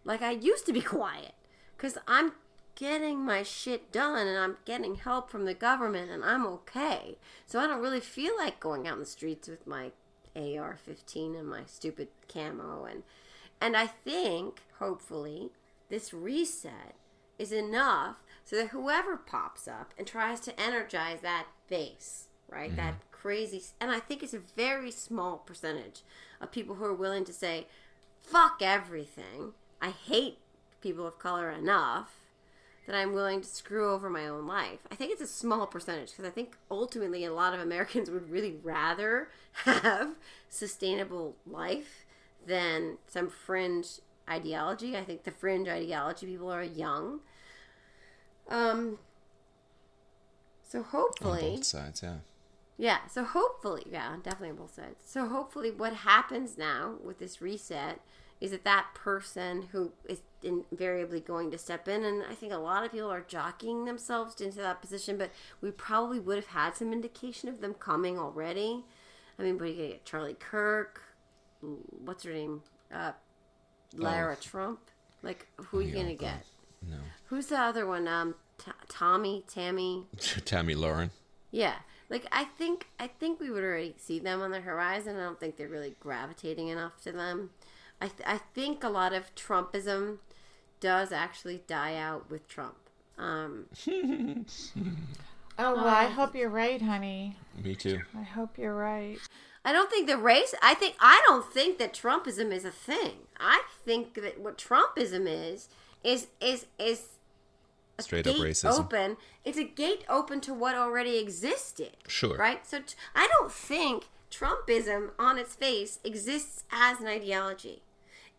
like i used to be quiet because I'm getting my shit done and I'm getting help from the government and I'm okay. So I don't really feel like going out in the streets with my AR-15 and my stupid camo and and I think hopefully this reset is enough so that whoever pops up and tries to energize that base, right? Mm-hmm. That crazy and I think it's a very small percentage of people who are willing to say fuck everything. I hate people of color enough that I'm willing to screw over my own life. I think it's a small percentage because I think ultimately a lot of Americans would really rather have sustainable life than some fringe ideology. I think the fringe ideology people are young. Um so hopefully on both sides, yeah. Yeah, so hopefully, yeah, definitely on both sides. So hopefully what happens now with this reset is that that person who is invariably going to step in and i think a lot of people are jockeying themselves into that position but we probably would have had some indication of them coming already. I mean but you get? Charlie kirk what's her name? Uh, lara oh. trump? Like who are you gonna get? No. Who's the other one? Um T- tommy tammy? Tammy Lahren. Yeah like i think i think we would already see them on the horizon i don't think they're really gravitating enough to them I, th- I think a lot of Trumpism does actually die out with Trump. Um, oh, well, I hope you're right, honey. Me too. I hope you're right. I don't think the race. I think I don't think that Trumpism is a thing. I think that what Trumpism is is is is straight up racism. Open. It's a gate open to what already existed. Sure. Right. So t- I don't think Trumpism on its face exists as an ideology.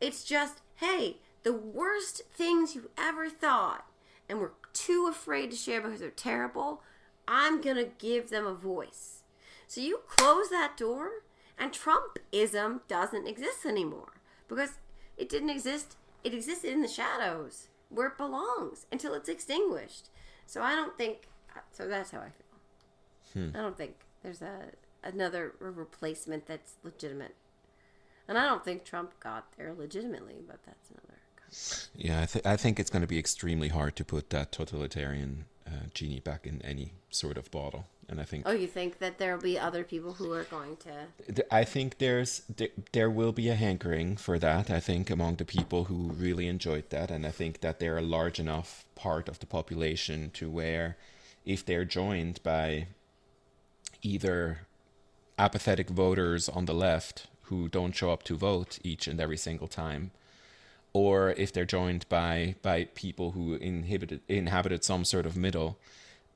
It's just, hey, the worst things you ever thought and were too afraid to share because they're terrible, I'm going to give them a voice. So you close that door, and Trumpism doesn't exist anymore because it didn't exist. It existed in the shadows where it belongs until it's extinguished. So I don't think. So that's how I feel. Hmm. I don't think there's a another replacement that's legitimate. And I don't think Trump got there legitimately, but that's another. Yeah, I, th- I think it's going to be extremely hard to put that totalitarian uh, genie back in any sort of bottle. And I think. Oh, you think that there will be other people who are going to? I think there's there, there will be a hankering for that. I think among the people who really enjoyed that, and I think that they're a large enough part of the population to where, if they're joined by either apathetic voters on the left who don't show up to vote each and every single time, or if they're joined by by people who inhibited inhabited some sort of middle,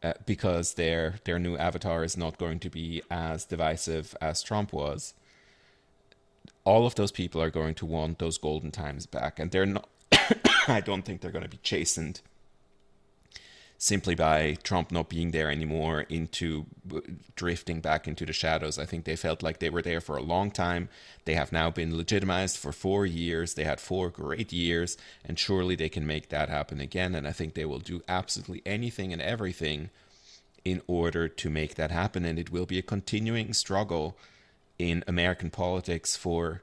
uh, because their their new avatar is not going to be as divisive as Trump was. All of those people are going to want those golden times back, and they're not. I don't think they're going to be chastened simply by Trump not being there anymore into uh, drifting back into the shadows. I think they felt like they were there for a long time. They have now been legitimized for four years. They had four great years, and surely they can make that happen again. And I think they will do absolutely anything and everything in order to make that happen. And it will be a continuing struggle in American politics for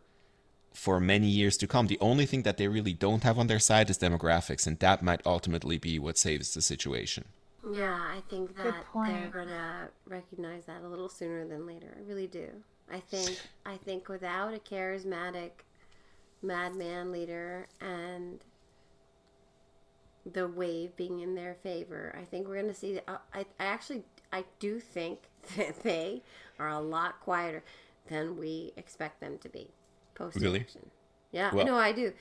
for many years to come. The only thing that they really don't have on their side is demographics, and that might ultimately be what saves the situation. Yeah, I think that they're gonna recognize that a little sooner than later. I really do. I think I think without a charismatic madman leader and the wave being in their favor, I think we're gonna see. Uh, I, I actually I do think that they are a lot quieter than we expect them to be post really? Yeah, well, no, I do.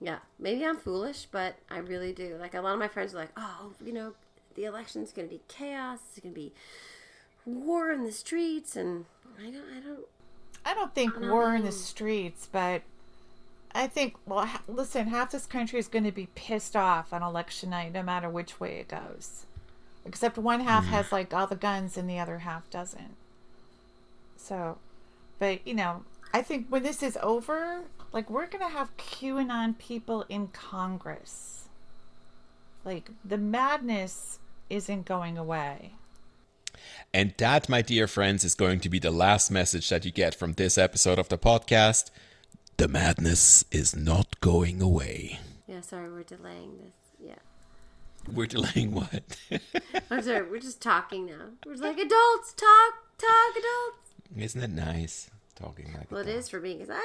Yeah, maybe I'm foolish, but I really do. Like a lot of my friends are like, "Oh, you know, the election's going to be chaos. It's going to be war in the streets, and I don't, I don't. I don't think war in the streets, but I think, well, ha- listen, half this country is going to be pissed off on election night, no matter which way it goes. Except one half hmm. has like all the guns and the other half doesn't. So, but you know, I think when this is over, like we're going to have QAnon people in Congress. Like the madness isn't going away. And that, my dear friends, is going to be the last message that you get from this episode of the podcast. The madness is not going away. Yeah, sorry, we're delaying this. Yeah. We're delaying what? I'm sorry, we're just talking now. We're just like adults talk, talk, adults. Isn't it nice talking like Well, it that? is for me because I have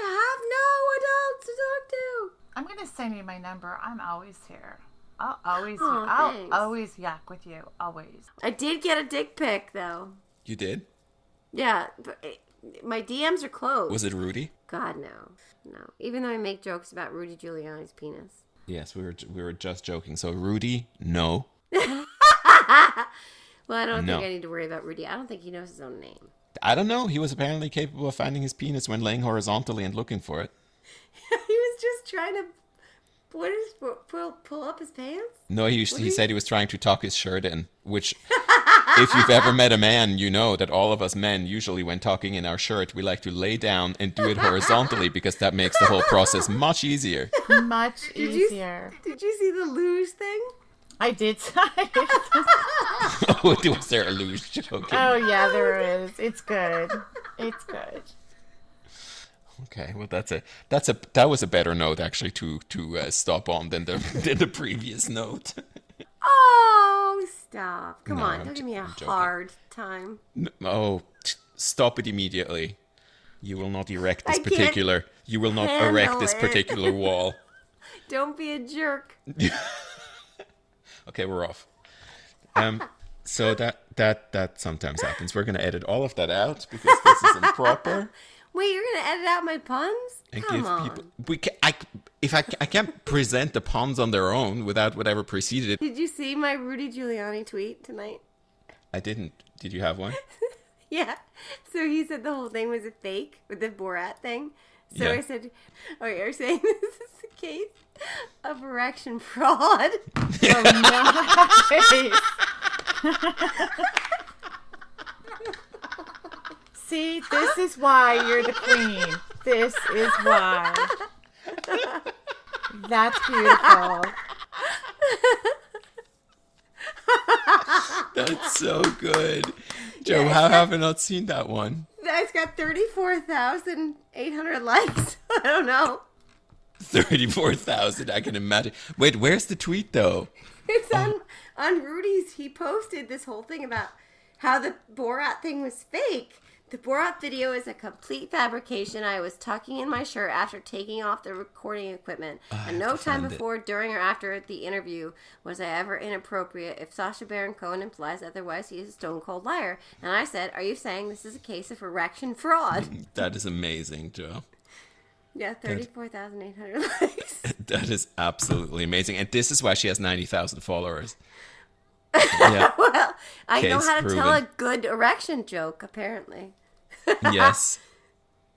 no adults to talk to. I'm going to send you my number. I'm always here. I'll always, Aw, I'll thanks. always yak with you. Always. I did get a dick pic though. You did? Yeah, but it, my DMs are closed. Was it Rudy? God no, no. Even though I make jokes about Rudy Giuliani's penis. Yes, we were we were just joking. So Rudy, no. Well, I don't No. think I need to worry about Rudy. I don't think he knows his own name. I don't know. He was apparently capable of finding his penis when laying horizontally and looking for it. he was just trying to what is pull pull up his pants? No, he, do he you- said he was trying to tuck his shirt in, which, if you've ever met a man, you know that all of us men, usually when tucking in our shirt, we like to lay down and do it horizontally because that makes the whole process much easier. Much Did you easier. did you see the luge thing? I did. oh, was there a loose joke? oh yeah, there is. It's good. It's good. Okay, well that's a that's a that was a better note actually to to uh, stop on than the than the previous note. Oh, stop! Come No, on, I'm don't j- give me a I'm joking. hard time. N- Oh, t- stop it immediately. You will not erect this I particular. You will not erect handle this it. particular wall. Don't be a jerk. Okay, we're off. Um, so that that that sometimes happens. We're gonna edit all of that out because this is improper. Wait, you're gonna edit out my puns? And Come give on. people we can, I if I I can't present the puns on their own without whatever preceded it. Did you see my Rudy Giuliani tweet tonight? I didn't. Did you have one? Yeah. So he said the whole thing was a fake with the Borat thing. So Yeah. I said, "Oh, you're saying this is a case of erection fraud?" Nice. See, this is why you're the queen. This is why. That's beautiful. That's so good. Joe, how have I not seen that one? That's got thirty-four thousand eight hundred likes. I don't know. 34,000, I can imagine. Wait, where's the tweet though? It's oh. on on Rudy's. He posted this whole thing about how the Borat thing was fake. The Borat video is a complete fabrication. I was tucking in my shirt after taking off the recording equipment, ah, and no time find it. before, during, or after the interview was I ever inappropriate. If Sacha Baron Cohen implies otherwise, he is a stone cold liar. And I said, "Are you saying this is a case of erection fraud?" That is amazing, Joe. yeah, thirty-four thousand eight hundred likes. That is absolutely amazing. And this is why she has 90,000 followers. Yeah. well, I know how to tell a good erection joke. Apparently. Yes.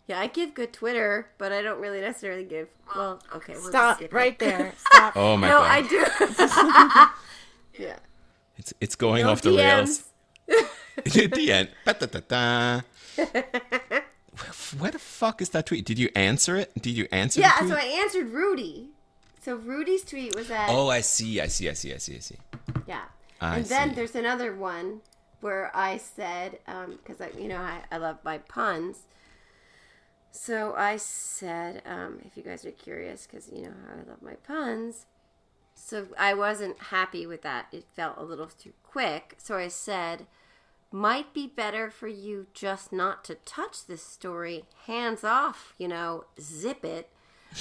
Yeah, I give good Twitter, but I don't really necessarily give. Well, okay, we'll Stop right there. Stop. Oh my No, god. I do. yeah. It's it's going No off the rails. At the end. Ba-da-da-da. Where the fuck is that tweet? Did you answer it? Did you answer Yeah, the tweet? so I answered Rudy. So Rudy's tweet was that. Oh, I see. I see. I see. I see. I see. Yeah. I and then see. there's another one where I said, because I, you know, I, I love my puns. So I said, um, if you guys are curious, because you know how I love my puns. So I wasn't happy with that. It felt a little too quick. So I said, might be better for you just not to touch this story. Hands off, you know, zip it.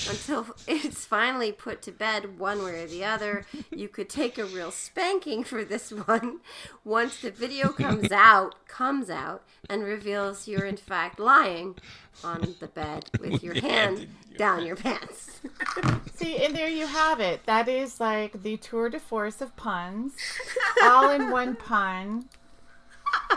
Until it's finally put to bed one way or the other. You could take a real spanking for this one once the video comes out, comes out, and reveals you're in fact lying on the bed with your your hand hand down your pants. See, and there you have it. That is like the tour de force of puns, all in one pun.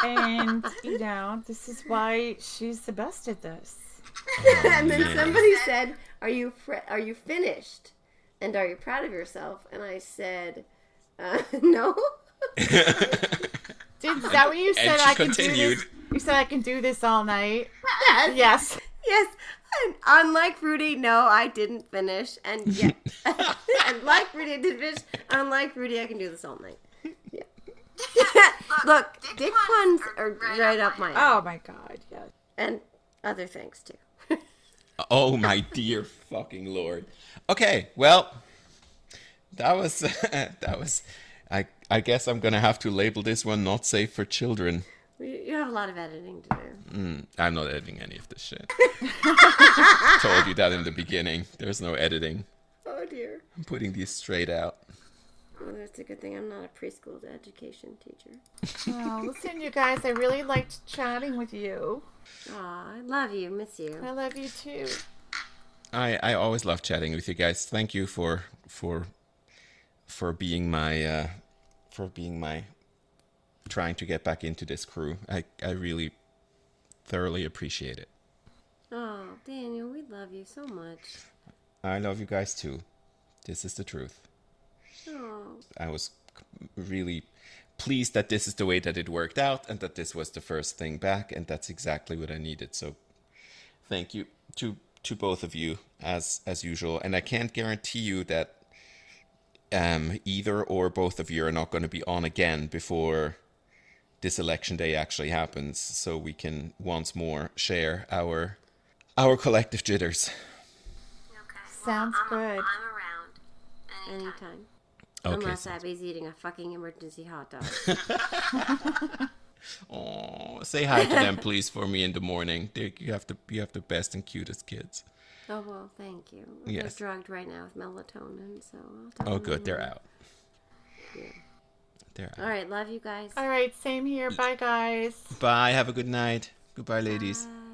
And, you know, this is why she's the best at this. and then man. somebody said, "Are you fr- are you finished? And are you proud of yourself?" And I said, uh, "No." Did, is that what you said? she I can do this. You said I can do this all night. yes. Yes. Yes. And unlike Rudy, no, I didn't finish. And yeah, and like Rudy, I didn't finish. Unlike Rudy, I can do this all night. Yeah. Look, dick puns are right up my alley, Oh my God. Yes. and other things too. Oh my dear fucking lord. Okay, well, that was that was. I I guess I'm gonna have to label this one not safe for children. You you have a lot of editing to do. Mm, I'm not editing any of this shit. Told you that in the beginning. There's no editing. Oh dear. I'm putting these straight out. Well, that's a good thing. I'm not a preschool education teacher. Oh, listen, you guys, I really liked chatting with you. Aw, I love you. Miss you. I love you too. I I always love chatting with you guys. Thank you for for for being my uh for being my trying to get back into this crew. I I really thoroughly appreciate it. Oh, Daniel, we love you so much. I love you guys too. This is the truth. Oh, I was really pleased that this is the way that it worked out and that this was the first thing back and that's exactly what I needed. So thank you to to both of you as as usual. And I can't guarantee you that um either or both of you are not going to be on again before this election day actually happens so we can once more share our our collective jitters. Okay. Sounds I'm, good. I'm around. Anytime. anytime. Okay. Unless Abby's eating a fucking emergency hot dog. Aw, say hi to them please for me in the morning. They, you have the you have the best and cutest kids. oh well, thank you. Yes. They're drugged right now with melatonin, so. I'll Oh, good. They're later. out. They're out. All right, love you guys. All right, same here. Bye, guys. Bye. Have a good night. Goodbye, ladies. Bye.